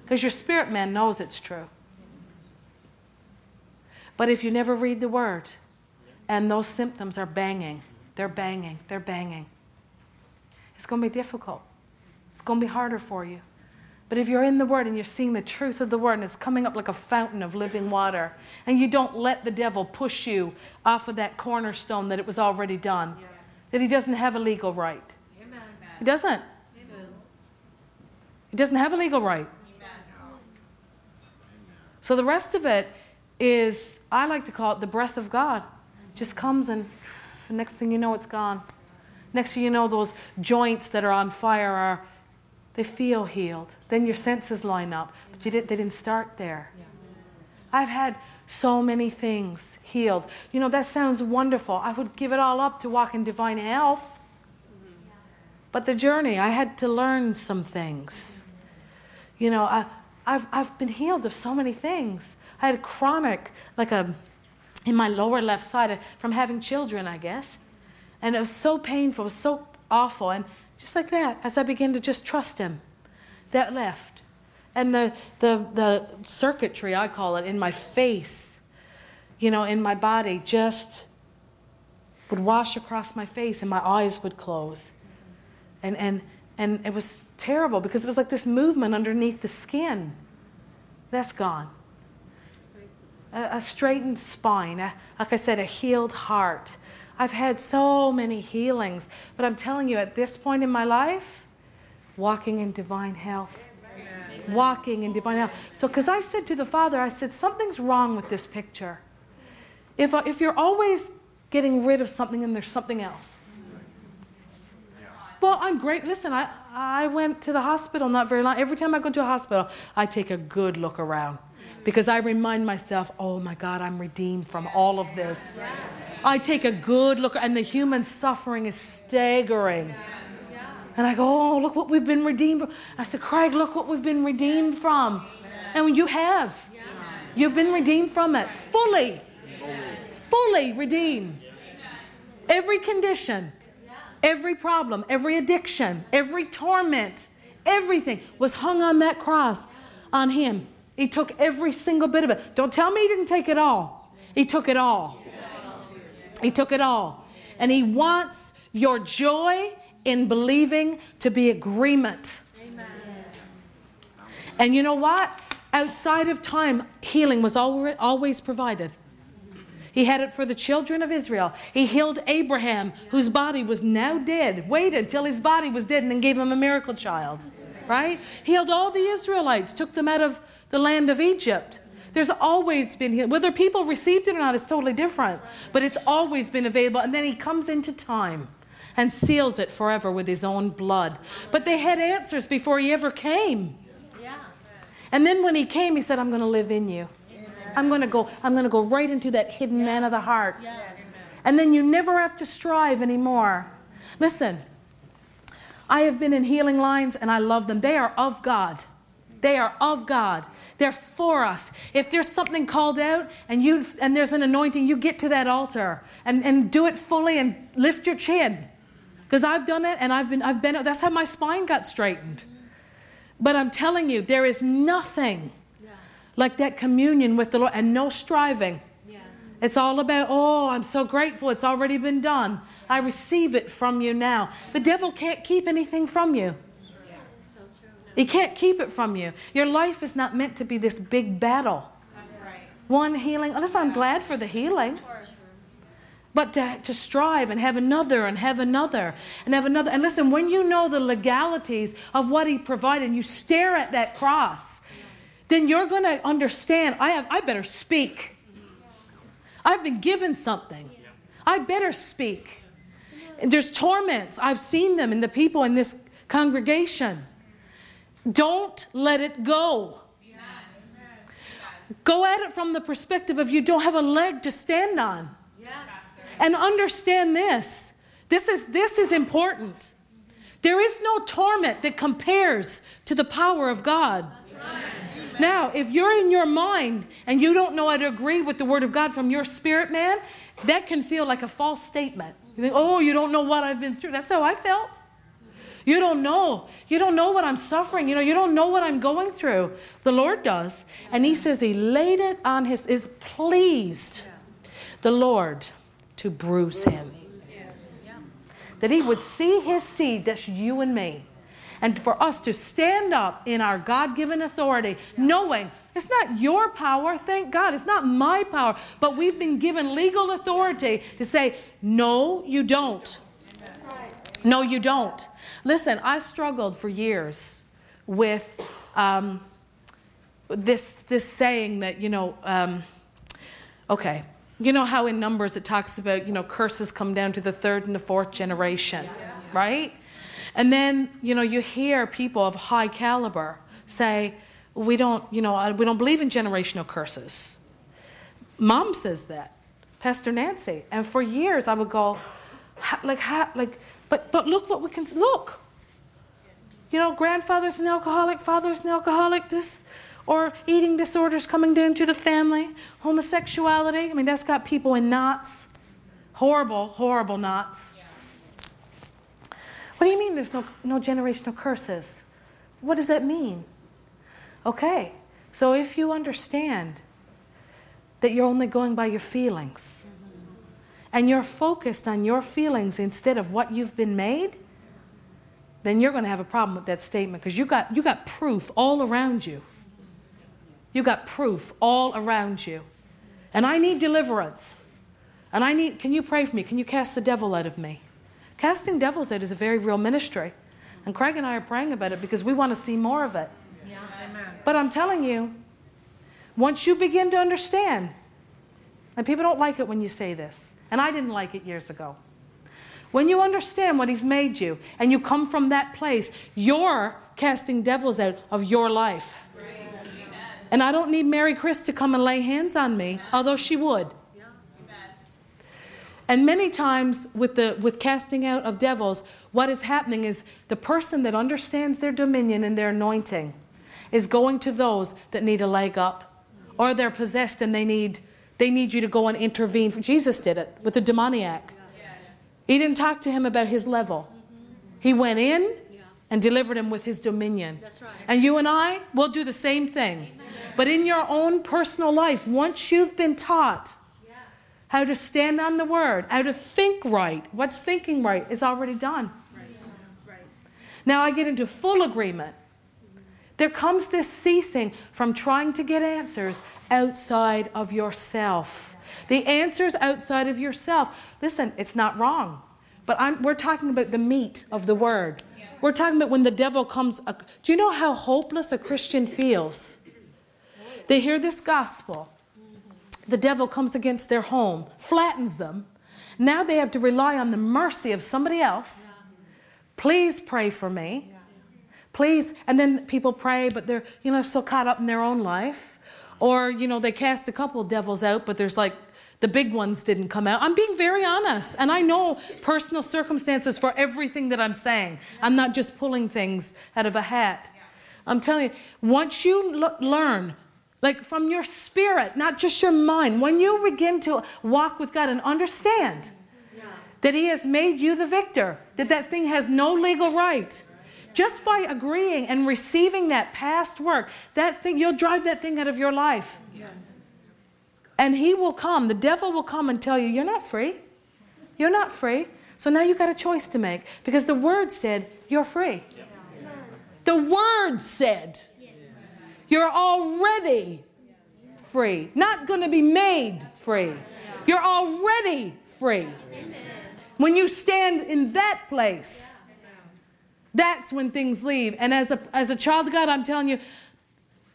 Because your spirit man knows it's true. But if you never read the word and those symptoms are banging, they're banging, they're banging, it's going to be difficult. It's going to be harder for you. But if you're in the Word and you're seeing the truth of the Word and it's coming up like a fountain of living water, and you don't let the devil push you off of that cornerstone that it was already done, yes. that he doesn't have a legal right. Amen. He doesn't. Amen. He doesn't have a legal right. Amen. So the rest of it is, I like to call it the breath of God. Just comes and the next thing you know, it's gone. Next thing you know, those joints that are on fire are they feel healed. Then your senses line up. But you did, they didn't start there. I've had so many things healed. You know, that sounds wonderful. I would give it all up to walk in divine health. But the journey, I had to learn some things. You know, I, I've, I've been healed of so many things. I had chronic, like a, in my lower left side, from having children, I guess. And it was so painful, it was so awful. And just like that, as I began to just trust Him, that left. And the, the, the circuitry, I call it, in my face, you know, in my body, just would wash across my face and my eyes would close. And, and, and it was terrible because it was like this movement underneath the skin. That's gone. A, a straightened spine, a, like I said, a healed heart, I've had so many healings, but I'm telling you, at this point in my life, walking in divine health. Amen. walking in divine health. So, because I said to the Father, I said, something's wrong with this picture. If, uh, if you're always getting rid of something and there's something else. Well, I'm great. Listen, I, I went to the hospital not very long. Every time I go to a hospital, I take a good look around because I remind myself, oh my God, I'm redeemed from all of this. I take a good look, and the human suffering is staggering. And I go, oh, look what we've been redeemed from. I said, Craig, look what we've been redeemed from. And you have. You've been redeemed from it fully. Fully redeemed. Every condition, every problem, every addiction, every torment, everything was hung on that cross on him. He took every single bit of it. Don't tell me he didn't take it all. He took it all. He took it all. And he wants your joy in believing to be agreement. And you know what? Outside of time, healing was always provided. He had it for the children of Israel. He healed Abraham, whose body was now dead, waited till his body was dead, and then gave him a miracle child. Right? Healed all the Israelites, took them out of the land of Egypt. There's always been healing. Whether people received it or not is totally different, but it's always been available. And then he comes into time and seals it forever with his own blood. But they had answers before he ever came. And then when he came, he said, I'm going to live in you. I'm going to go I'm going to go right into that hidden man of the heart. And then you never have to strive anymore. Listen. I have been in healing lines and I love them. They are of God. They are of God. They're for us. If there's something called out and you and there's an anointing, you get to that altar and, and do it fully and lift your chin. Because I've done it and I've been I've been that's how my spine got straightened. But I'm telling you, there is nothing like that communion with the Lord and no striving. Yes. It's all about, oh, I'm so grateful. It's already been done. I receive it from you now. The devil can't keep anything from you. He can't keep it from you. Your life is not meant to be this big battle. Right. One healing. Unless I'm glad for the healing. But to, to strive and have another and have another and have another. And listen, when you know the legalities of what he provided and you stare at that cross, then you're going to understand I, have, I better speak. I've been given something. I better speak. And there's torments. I've seen them in the people in this congregation. Don't let it go. Go at it from the perspective of you don't have a leg to stand on. And understand this. This is, this is important. There is no torment that compares to the power of God. Now, if you're in your mind and you don't know how to agree with the Word of God from your spirit man, that can feel like a false statement. You think, oh, you don't know what I've been through. That's how I felt. You don't know. You don't know what I'm suffering. You know, you don't know what I'm going through. The Lord does. And He says He laid it on His, is pleased the Lord to bruise Him. That He would see His seed, that's you and me and for us to stand up in our God given authority, knowing it's not your power, thank God, it's not my power, but we've been given legal authority to say, no, you don't. No, you don't. Listen, I struggled for years with um, this, this saying that, you know, um, okay, you know how in Numbers it talks about, you know, curses come down to the third and the fourth generation, right? And then, you know, you hear people of high caliber say, we don't, you know, we don't believe in generational curses. Mom says that, Pastor Nancy. And for years I would go, like, like, but, but look what we can, look. You know, grandfather's an alcoholic, father's an alcoholic, this, or eating disorders coming down to the family, homosexuality. I mean, that's got people in knots. Horrible, horrible knots. What do you mean there's no, no generational curses? What does that mean? Okay, so if you understand that you're only going by your feelings and you're focused on your feelings instead of what you've been made, then you're going to have a problem with that statement because you got, you got proof all around you. You got proof all around you. And I need deliverance. And I need, can you pray for me? Can you cast the devil out of me? Casting devils out is a very real ministry. And Craig and I are praying about it because we want to see more of it. Yeah. Amen. But I'm telling you, once you begin to understand, and people don't like it when you say this, and I didn't like it years ago. When you understand what He's made you and you come from that place, you're casting devils out of your life. And I don't need Mary Chris to come and lay hands on me, although she would. And many times with the with casting out of devils, what is happening is the person that understands their dominion and their anointing is going to those that need a leg up or they're possessed and they need they need you to go and intervene. Jesus did it with the demoniac. He didn't talk to him about his level. He went in and delivered him with his dominion. Right. And you and I will do the same thing. Amen. But in your own personal life, once you've been taught yeah. how to stand on the word, how to think right, what's thinking right is already done. Right. Now I get into full agreement. There comes this ceasing from trying to get answers outside of yourself. The answers outside of yourself. Listen, it's not wrong. But I'm, we're talking about the meat of the word. We're talking about when the devil comes. Do you know how hopeless a Christian feels? They hear this gospel. The devil comes against their home, flattens them. Now they have to rely on the mercy of somebody else. Please pray for me. Please. And then people pray, but they're, you know, so caught up in their own life. Or, you know, they cast a couple devils out, but there's like the big ones didn't come out. I'm being very honest. And I know personal circumstances for everything that I'm saying. I'm not just pulling things out of a hat. I'm telling you, once you l- learn, like from your spirit, not just your mind, when you begin to walk with God and understand that He has made you the victor, that that thing has no legal right. Just by agreeing and receiving that past work, that thing, you'll drive that thing out of your life. And he will come, the devil will come and tell you, You're not free. You're not free. So now you've got a choice to make because the word said, You're free. The word said, You're already free. Not going to be made free. You're already free. When you stand in that place, that's when things leave. And as a, as a child of God, I'm telling you,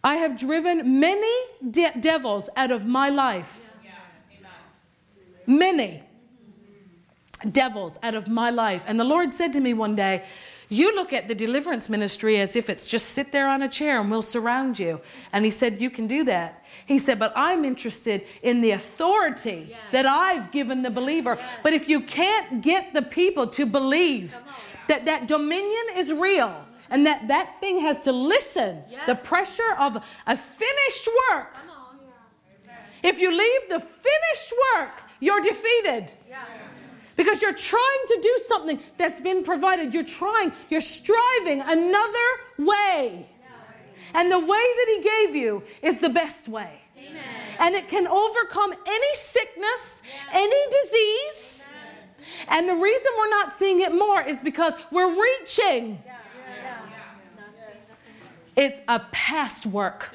I have driven many de- devils out of my life. Many devils out of my life. And the Lord said to me one day, You look at the deliverance ministry as if it's just sit there on a chair and we'll surround you. And He said, You can do that. He said, But I'm interested in the authority yes. that I've given the believer. Yes. But if you can't get the people to believe that that dominion is real, and that that thing has to listen yes. the pressure of a finished work if you leave the finished work you're defeated yeah. because you're trying to do something that's been provided you're trying you're striving another way and the way that he gave you is the best way Amen. and it can overcome any sickness yes. any disease. And the reason we're not seeing it more is because we're reaching it's a past work.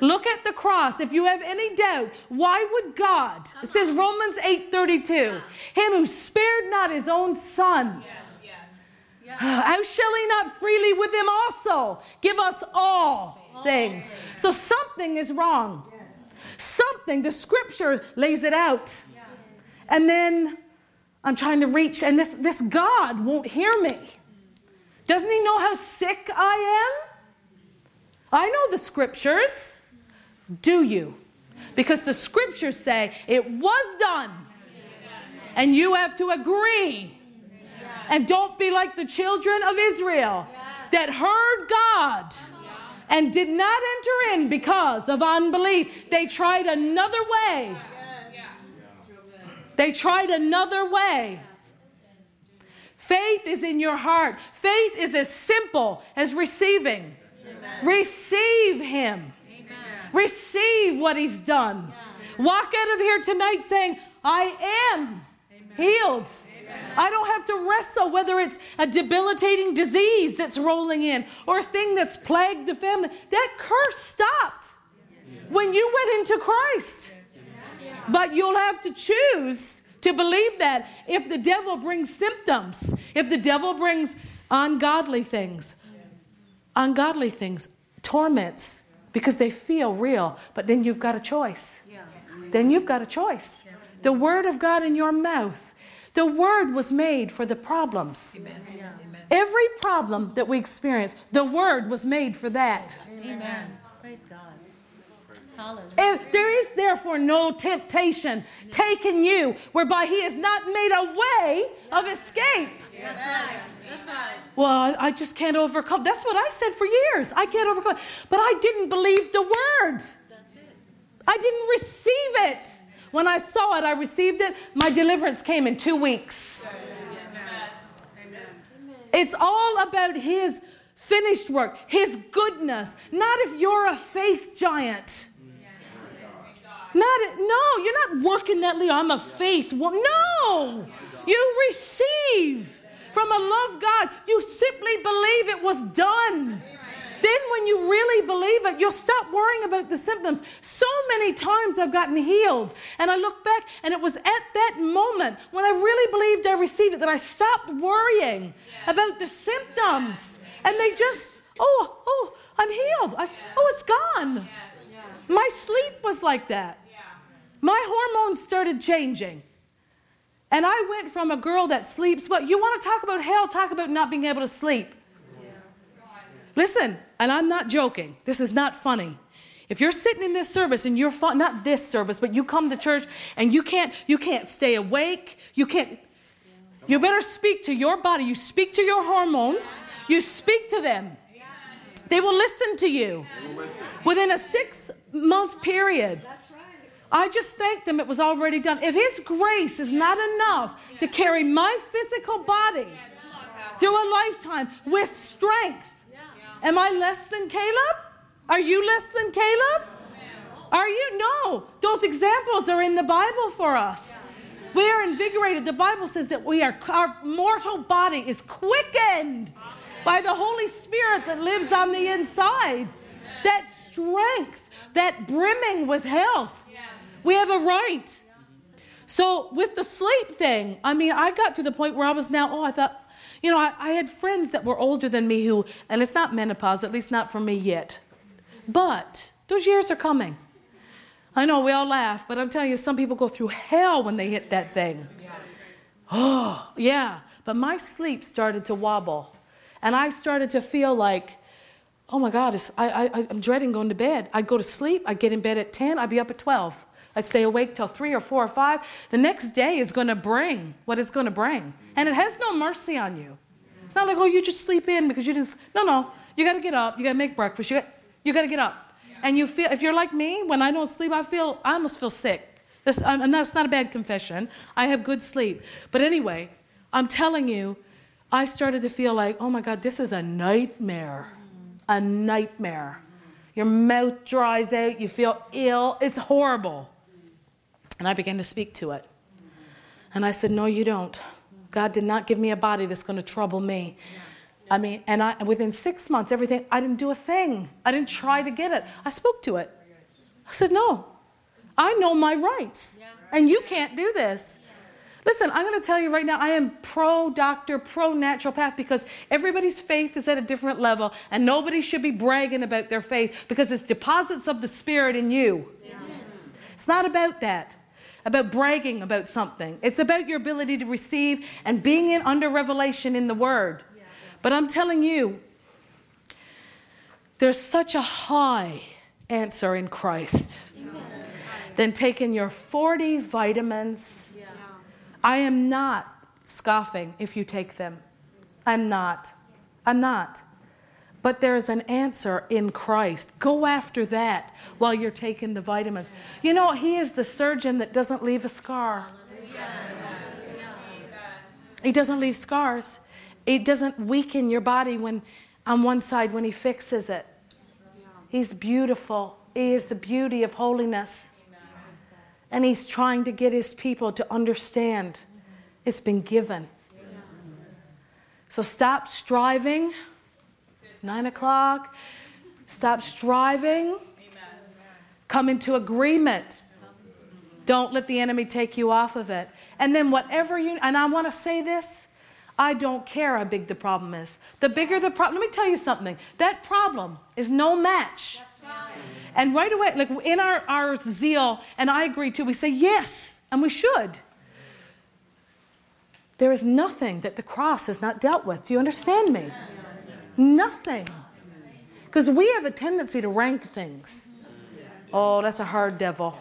Look at the cross. If you have any doubt, why would God? It says Romans 8:32. Him who spared not his own son. How shall he not freely with him also give us all things? So something is wrong. Something, the scripture lays it out. And then I'm trying to reach, and this, this God won't hear me. Doesn't he know how sick I am? I know the scriptures. Do you? Because the scriptures say it was done. And you have to agree. And don't be like the children of Israel that heard God and did not enter in because of unbelief. They tried another way. They tried another way. Faith is in your heart. Faith is as simple as receiving. Receive Him. Amen. Receive what He's done. Yeah. Walk out of here tonight saying, I am Amen. healed. Amen. I don't have to wrestle whether it's a debilitating disease that's rolling in or a thing that's plagued the family. That curse stopped when you went into Christ. But you'll have to choose to believe that if the devil brings symptoms, if the devil brings ungodly things, ungodly things, torments because they feel real, but then you've got a choice. Then you've got a choice. The word of God in your mouth. The word was made for the problems. Amen. Every problem that we experience, the word was made for that. Amen. Praise God. There is therefore no temptation taken you whereby he has not made a way of escape. That's right. That's right. Well, I just can't overcome. That's what I said for years. I can't overcome. But I didn't believe the word. I didn't receive it. When I saw it, I received it. My deliverance came in two weeks. It's all about His finished work, His goodness, not if you're a faith giant. Not no, you're not working that lead. I'm a faith woman. No, you receive from a love God. You simply believe it was done. Then, when you really believe it, you'll stop worrying about the symptoms. So many times I've gotten healed, and I look back, and it was at that moment when I really believed I received it that I stopped worrying about the symptoms. And they just, oh, oh, I'm healed. I, oh, it's gone. My sleep was like that. My hormones started changing. And I went from a girl that sleeps, but you want to talk about hell, talk about not being able to sleep. Listen, and I'm not joking. This is not funny. If you're sitting in this service and you're fun, not this service, but you come to church and you can't you can't stay awake, you can't you better speak to your body. You speak to your hormones. You speak to them. They will listen to you. Within a 6 month period. I just thanked him it was already done. If his grace is not enough to carry my physical body through a lifetime with strength, Am I less than Caleb? Are you less than Caleb? Are you? No. Those examples are in the Bible for us. We are invigorated. The Bible says that we are our mortal body is quickened by the Holy Spirit that lives on the inside. That strength, that brimming with health. We have a right. So with the sleep thing, I mean, I got to the point where I was now, oh, I thought, you know, I, I had friends that were older than me who, and it's not menopause, at least not for me yet. But those years are coming. I know we all laugh, but I'm telling you, some people go through hell when they hit that thing. Oh, yeah. But my sleep started to wobble. And I started to feel like, oh my God, I, I, I'm dreading going to bed. I'd go to sleep, I'd get in bed at 10, I'd be up at 12. I'd stay awake till three or four or five. The next day is going to bring what it's going to bring. And it has no mercy on you. It's not like, oh, you just sleep in because you didn't. No, no. You got to get up. You got to make breakfast. You got, you to get up. And you feel, if you're like me, when I don't sleep, I feel, I almost feel sick. This, um, and that's not a bad confession. I have good sleep. But anyway, I'm telling you, I started to feel like, oh my God, this is a nightmare. A nightmare. Your mouth dries out. You feel ill. It's horrible. And I began to speak to it. And I said, No, you don't. God did not give me a body that's going to trouble me. I mean, and I, within six months, everything, I didn't do a thing. I didn't try to get it. I spoke to it. I said, No, I know my rights, and you can't do this. Listen, I'm going to tell you right now, I am pro doctor, pro naturopath because everybody's faith is at a different level, and nobody should be bragging about their faith because it's deposits of the Spirit in you. Yes. It's not about that about bragging about something. It's about your ability to receive and being in under revelation in the Word. But I'm telling you, there's such a high answer in Christ Amen. than taking your 40 vitamins. Yeah. I am not scoffing if you take them. I'm not. I'm not but there's an answer in Christ. Go after that while you're taking the vitamins. You know, He is the surgeon that doesn't leave a scar. He doesn't leave scars. It doesn't weaken your body when on one side when he fixes it. He's beautiful. He is the beauty of holiness. And he's trying to get his people to understand it's been given. So stop striving nine o'clock. Stop striving. Come into agreement. Don't let the enemy take you off of it. And then, whatever you, and I want to say this I don't care how big the problem is. The bigger the problem, let me tell you something. That problem is no match. And right away, like in our, our zeal, and I agree too, we say yes, and we should. There is nothing that the cross has not dealt with. Do you understand me? Nothing. Because we have a tendency to rank things. Oh, that's a hard devil.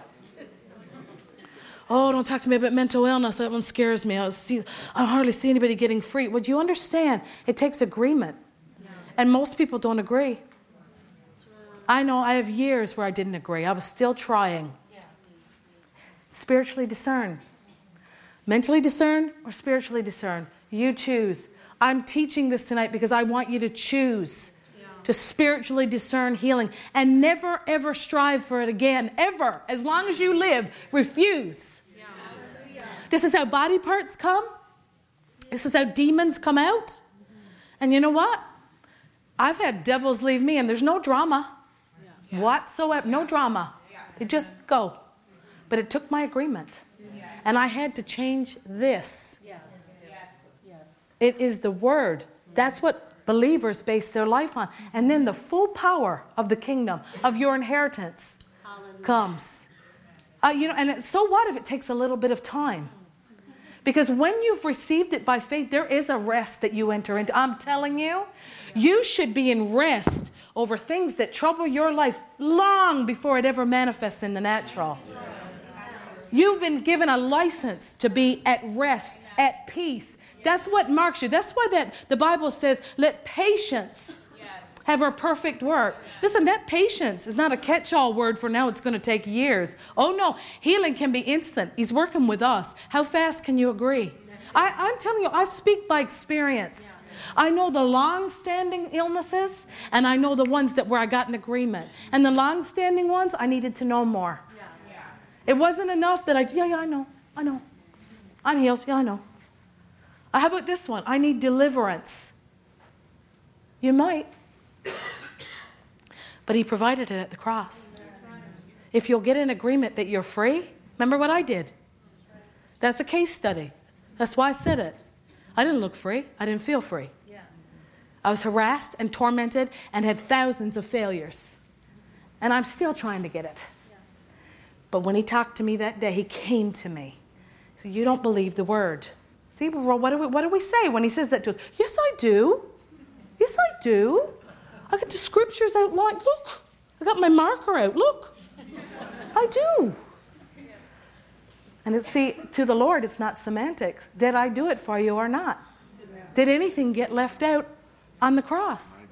Oh, don't talk to me about mental illness. That one scares me. I, see, I hardly see anybody getting free. Would you understand? It takes agreement. And most people don't agree. I know I have years where I didn't agree. I was still trying. Spiritually discern. Mentally discern or spiritually discern? You choose. I'm teaching this tonight because I want you to choose to spiritually discern healing and never ever strive for it again, ever. As long as you live, refuse. This is how body parts come, this is how demons come out. And you know what? I've had devils leave me, and there's no drama whatsoever, no drama. They just go. But it took my agreement. And I had to change this. It is the word. That's what believers base their life on. And then the full power of the kingdom, of your inheritance, comes. Uh, you know, and so what if it takes a little bit of time? Because when you've received it by faith, there is a rest that you enter into. I'm telling you, you should be in rest over things that trouble your life long before it ever manifests in the natural. You've been given a license to be at rest, at peace. That's what marks you. That's why that the Bible says, let patience have her perfect work. Listen, that patience is not a catch all word for now, it's going to take years. Oh no, healing can be instant. He's working with us. How fast can you agree? I, am telling you, I speak by experience. I know the long standing illnesses, and I know the ones that where I got an agreement. And the long standing ones, I needed to know more. It wasn't enough that I, yeah, yeah, I know, I know. I'm healed, yeah, I know. How about this one? I need deliverance. You might. But he provided it at the cross. If you'll get an agreement that you're free, remember what I did? That's a case study. That's why I said it. I didn't look free, I didn't feel free. I was harassed and tormented and had thousands of failures. And I'm still trying to get it. But when he talked to me that day, he came to me. So you don't believe the word. See, what do, we, what do we say when he says that to us? Yes, I do. Yes, I do. I got the scriptures outlined. Look, I got my marker out. Look, I do. And it's, see, to the Lord, it's not semantics. Did I do it for you or not? Did anything get left out on the cross?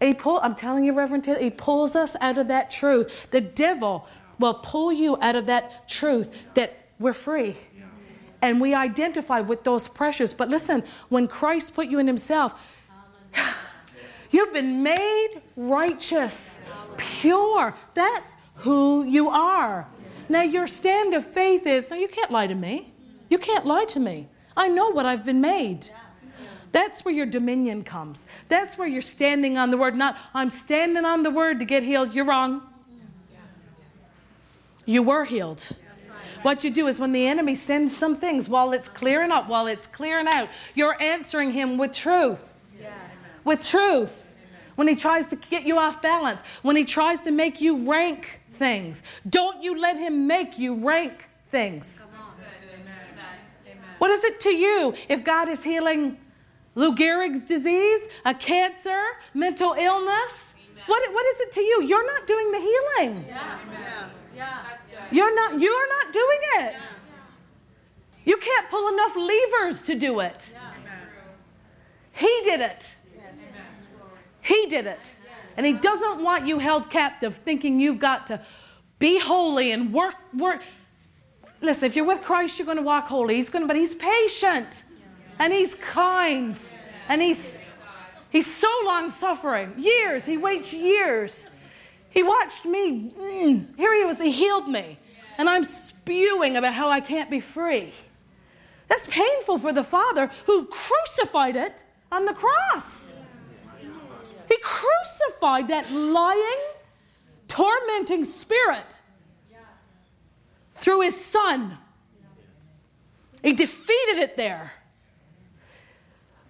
He pull, I'm telling you, Reverend Taylor, he pulls us out of that truth. The devil will pull you out of that truth that we're free. And we identify with those pressures. But listen, when Christ put you in himself, you've been made righteous, pure. That's who you are. Now, your stand of faith is no, you can't lie to me. You can't lie to me. I know what I've been made. That's where your dominion comes. That's where you're standing on the word, not I'm standing on the word to get healed. You're wrong. You were healed. What you do is when the enemy sends some things, while it's clearing up, while it's clearing out, you're answering him with truth. Yes. With truth. When he tries to get you off balance, when he tries to make you rank things, don't you let him make you rank things. What is it to you if God is healing Lou Gehrig's disease, a cancer, mental illness? What, what is it to you? You're not doing the healing. Yeah. Yeah. You're not, you're not doing it. You can't pull enough levers to do it. He did it. He did it. And He doesn't want you held captive thinking you've got to be holy and work, work. Listen, if you're with Christ, you're going to walk holy. He's going to, but He's patient and He's kind and He's He's so long suffering. Years. He waits years he watched me. Mm, here he was. He healed me. And I'm spewing about how I can't be free. That's painful for the Father who crucified it on the cross. He crucified that lying, tormenting spirit through his Son. He defeated it there.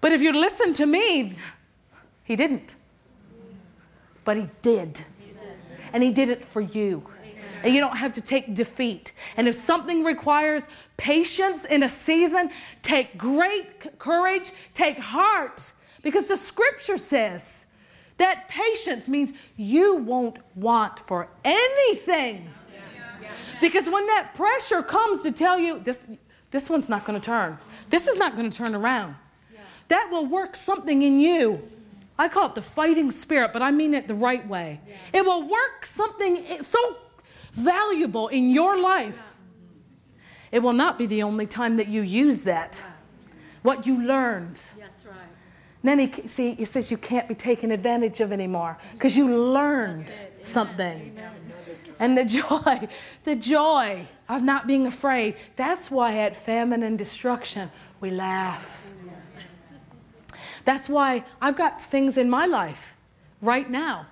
But if you listen to me, he didn't. But he did. And he did it for you. And you don't have to take defeat. And if something requires patience in a season, take great courage, take heart, because the scripture says that patience means you won't want for anything. Because when that pressure comes to tell you, this, this one's not going to turn, this is not going to turn around, that will work something in you. I call it the fighting spirit, but I mean it the right way. It will work something so valuable in your life. It will not be the only time that you use that. What you learned. That's right. Then he see he says you can't be taken advantage of anymore because you learned something. Amen. And the joy, the joy of not being afraid. That's why at famine and destruction we laugh. That's why I've got things in my life right now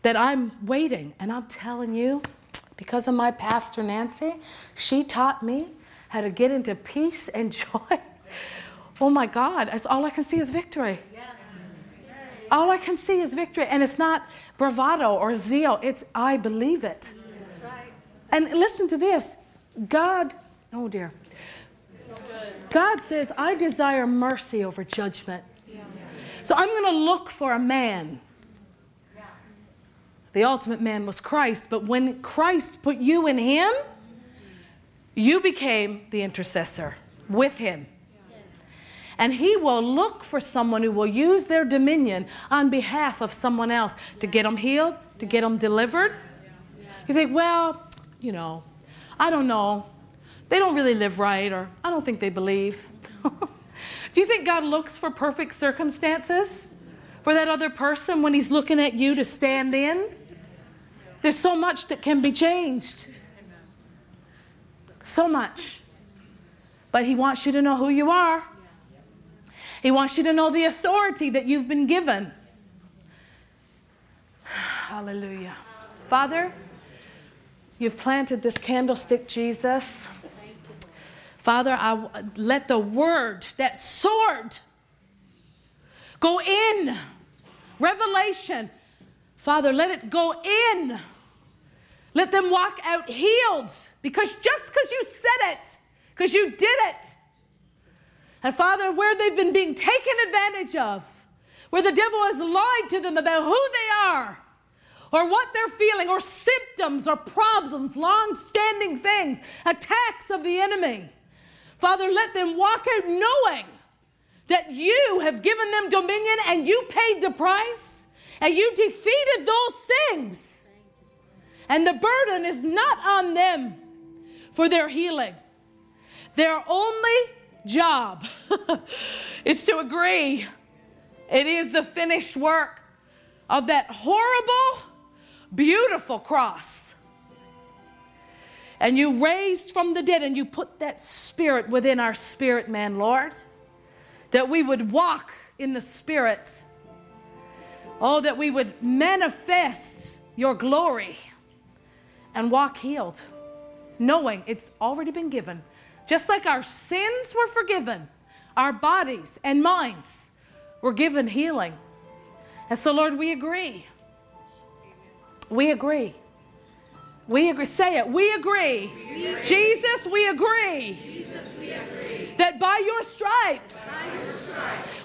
that I'm waiting. And I'm telling you, because of my pastor Nancy, she taught me how to get into peace and joy. Oh my God, all I can see is victory. All I can see is victory. And it's not bravado or zeal, it's I believe it. And listen to this God, oh dear. God says, I desire mercy over judgment. So I'm going to look for a man. The ultimate man was Christ, but when Christ put you in him, you became the intercessor with him. And he will look for someone who will use their dominion on behalf of someone else to get them healed, to get them delivered. You think, well, you know, I don't know. They don't really live right, or I don't think they believe. Do you think God looks for perfect circumstances for that other person when he's looking at you to stand in? There's so much that can be changed. So much. But he wants you to know who you are. He wants you to know the authority that you've been given. Hallelujah. Father, you've planted this candlestick, Jesus. Father, I let the word, that sword, go in. Revelation. Father, let it go in. Let them walk out healed because just because you said it, because you did it. And Father, where they've been being taken advantage of, where the devil has lied to them about who they are, or what they're feeling, or symptoms, or problems, long standing things, attacks of the enemy. Father, let them walk out knowing that you have given them dominion and you paid the price and you defeated those things. And the burden is not on them for their healing. Their only job is to agree it is the finished work of that horrible, beautiful cross and you raised from the dead and you put that spirit within our spirit man, Lord, that we would walk in the spirit. Oh, that we would manifest your glory and walk healed, knowing it's already been given. Just like our sins were forgiven, our bodies and minds were given healing. And so, Lord, we agree. We agree. We agree. Say it. We agree. Jesus, we agree. That by your stripes,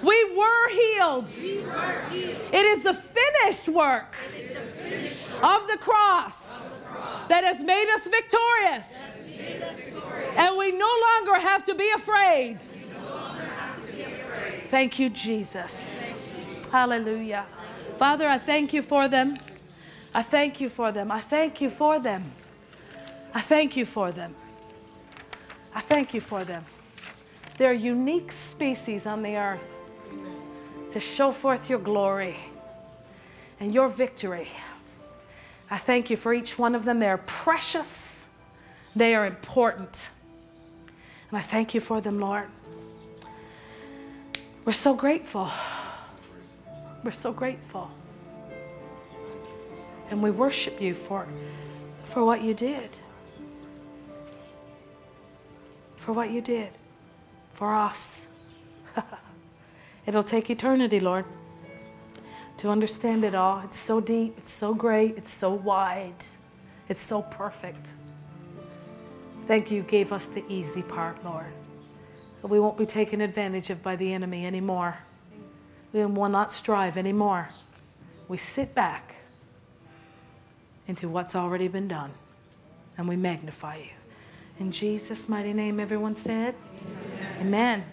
we, were healed. It is the finished work, of, the cross, that has made us victorious. And we no longer have to be afraid. Thank you, Jesus. Hallelujah. Father, I thank you for them. I thank you for them. I thank you for them. I thank you for them. I thank you for them. They're unique species on the earth to show forth your glory and your victory. I thank you for each one of them. They are precious, they are important. And I thank you for them, Lord. We're so grateful. We're so grateful. And we worship you for, for what you did. For what you did for us. It'll take eternity, Lord, to understand it all. It's so deep, it's so great, it's so wide, it's so perfect. Thank you, you gave us the easy part, Lord. That we won't be taken advantage of by the enemy anymore. We will not strive anymore. We sit back into what's already been done and we magnify you. In Jesus' mighty name, everyone said, Amen. Amen.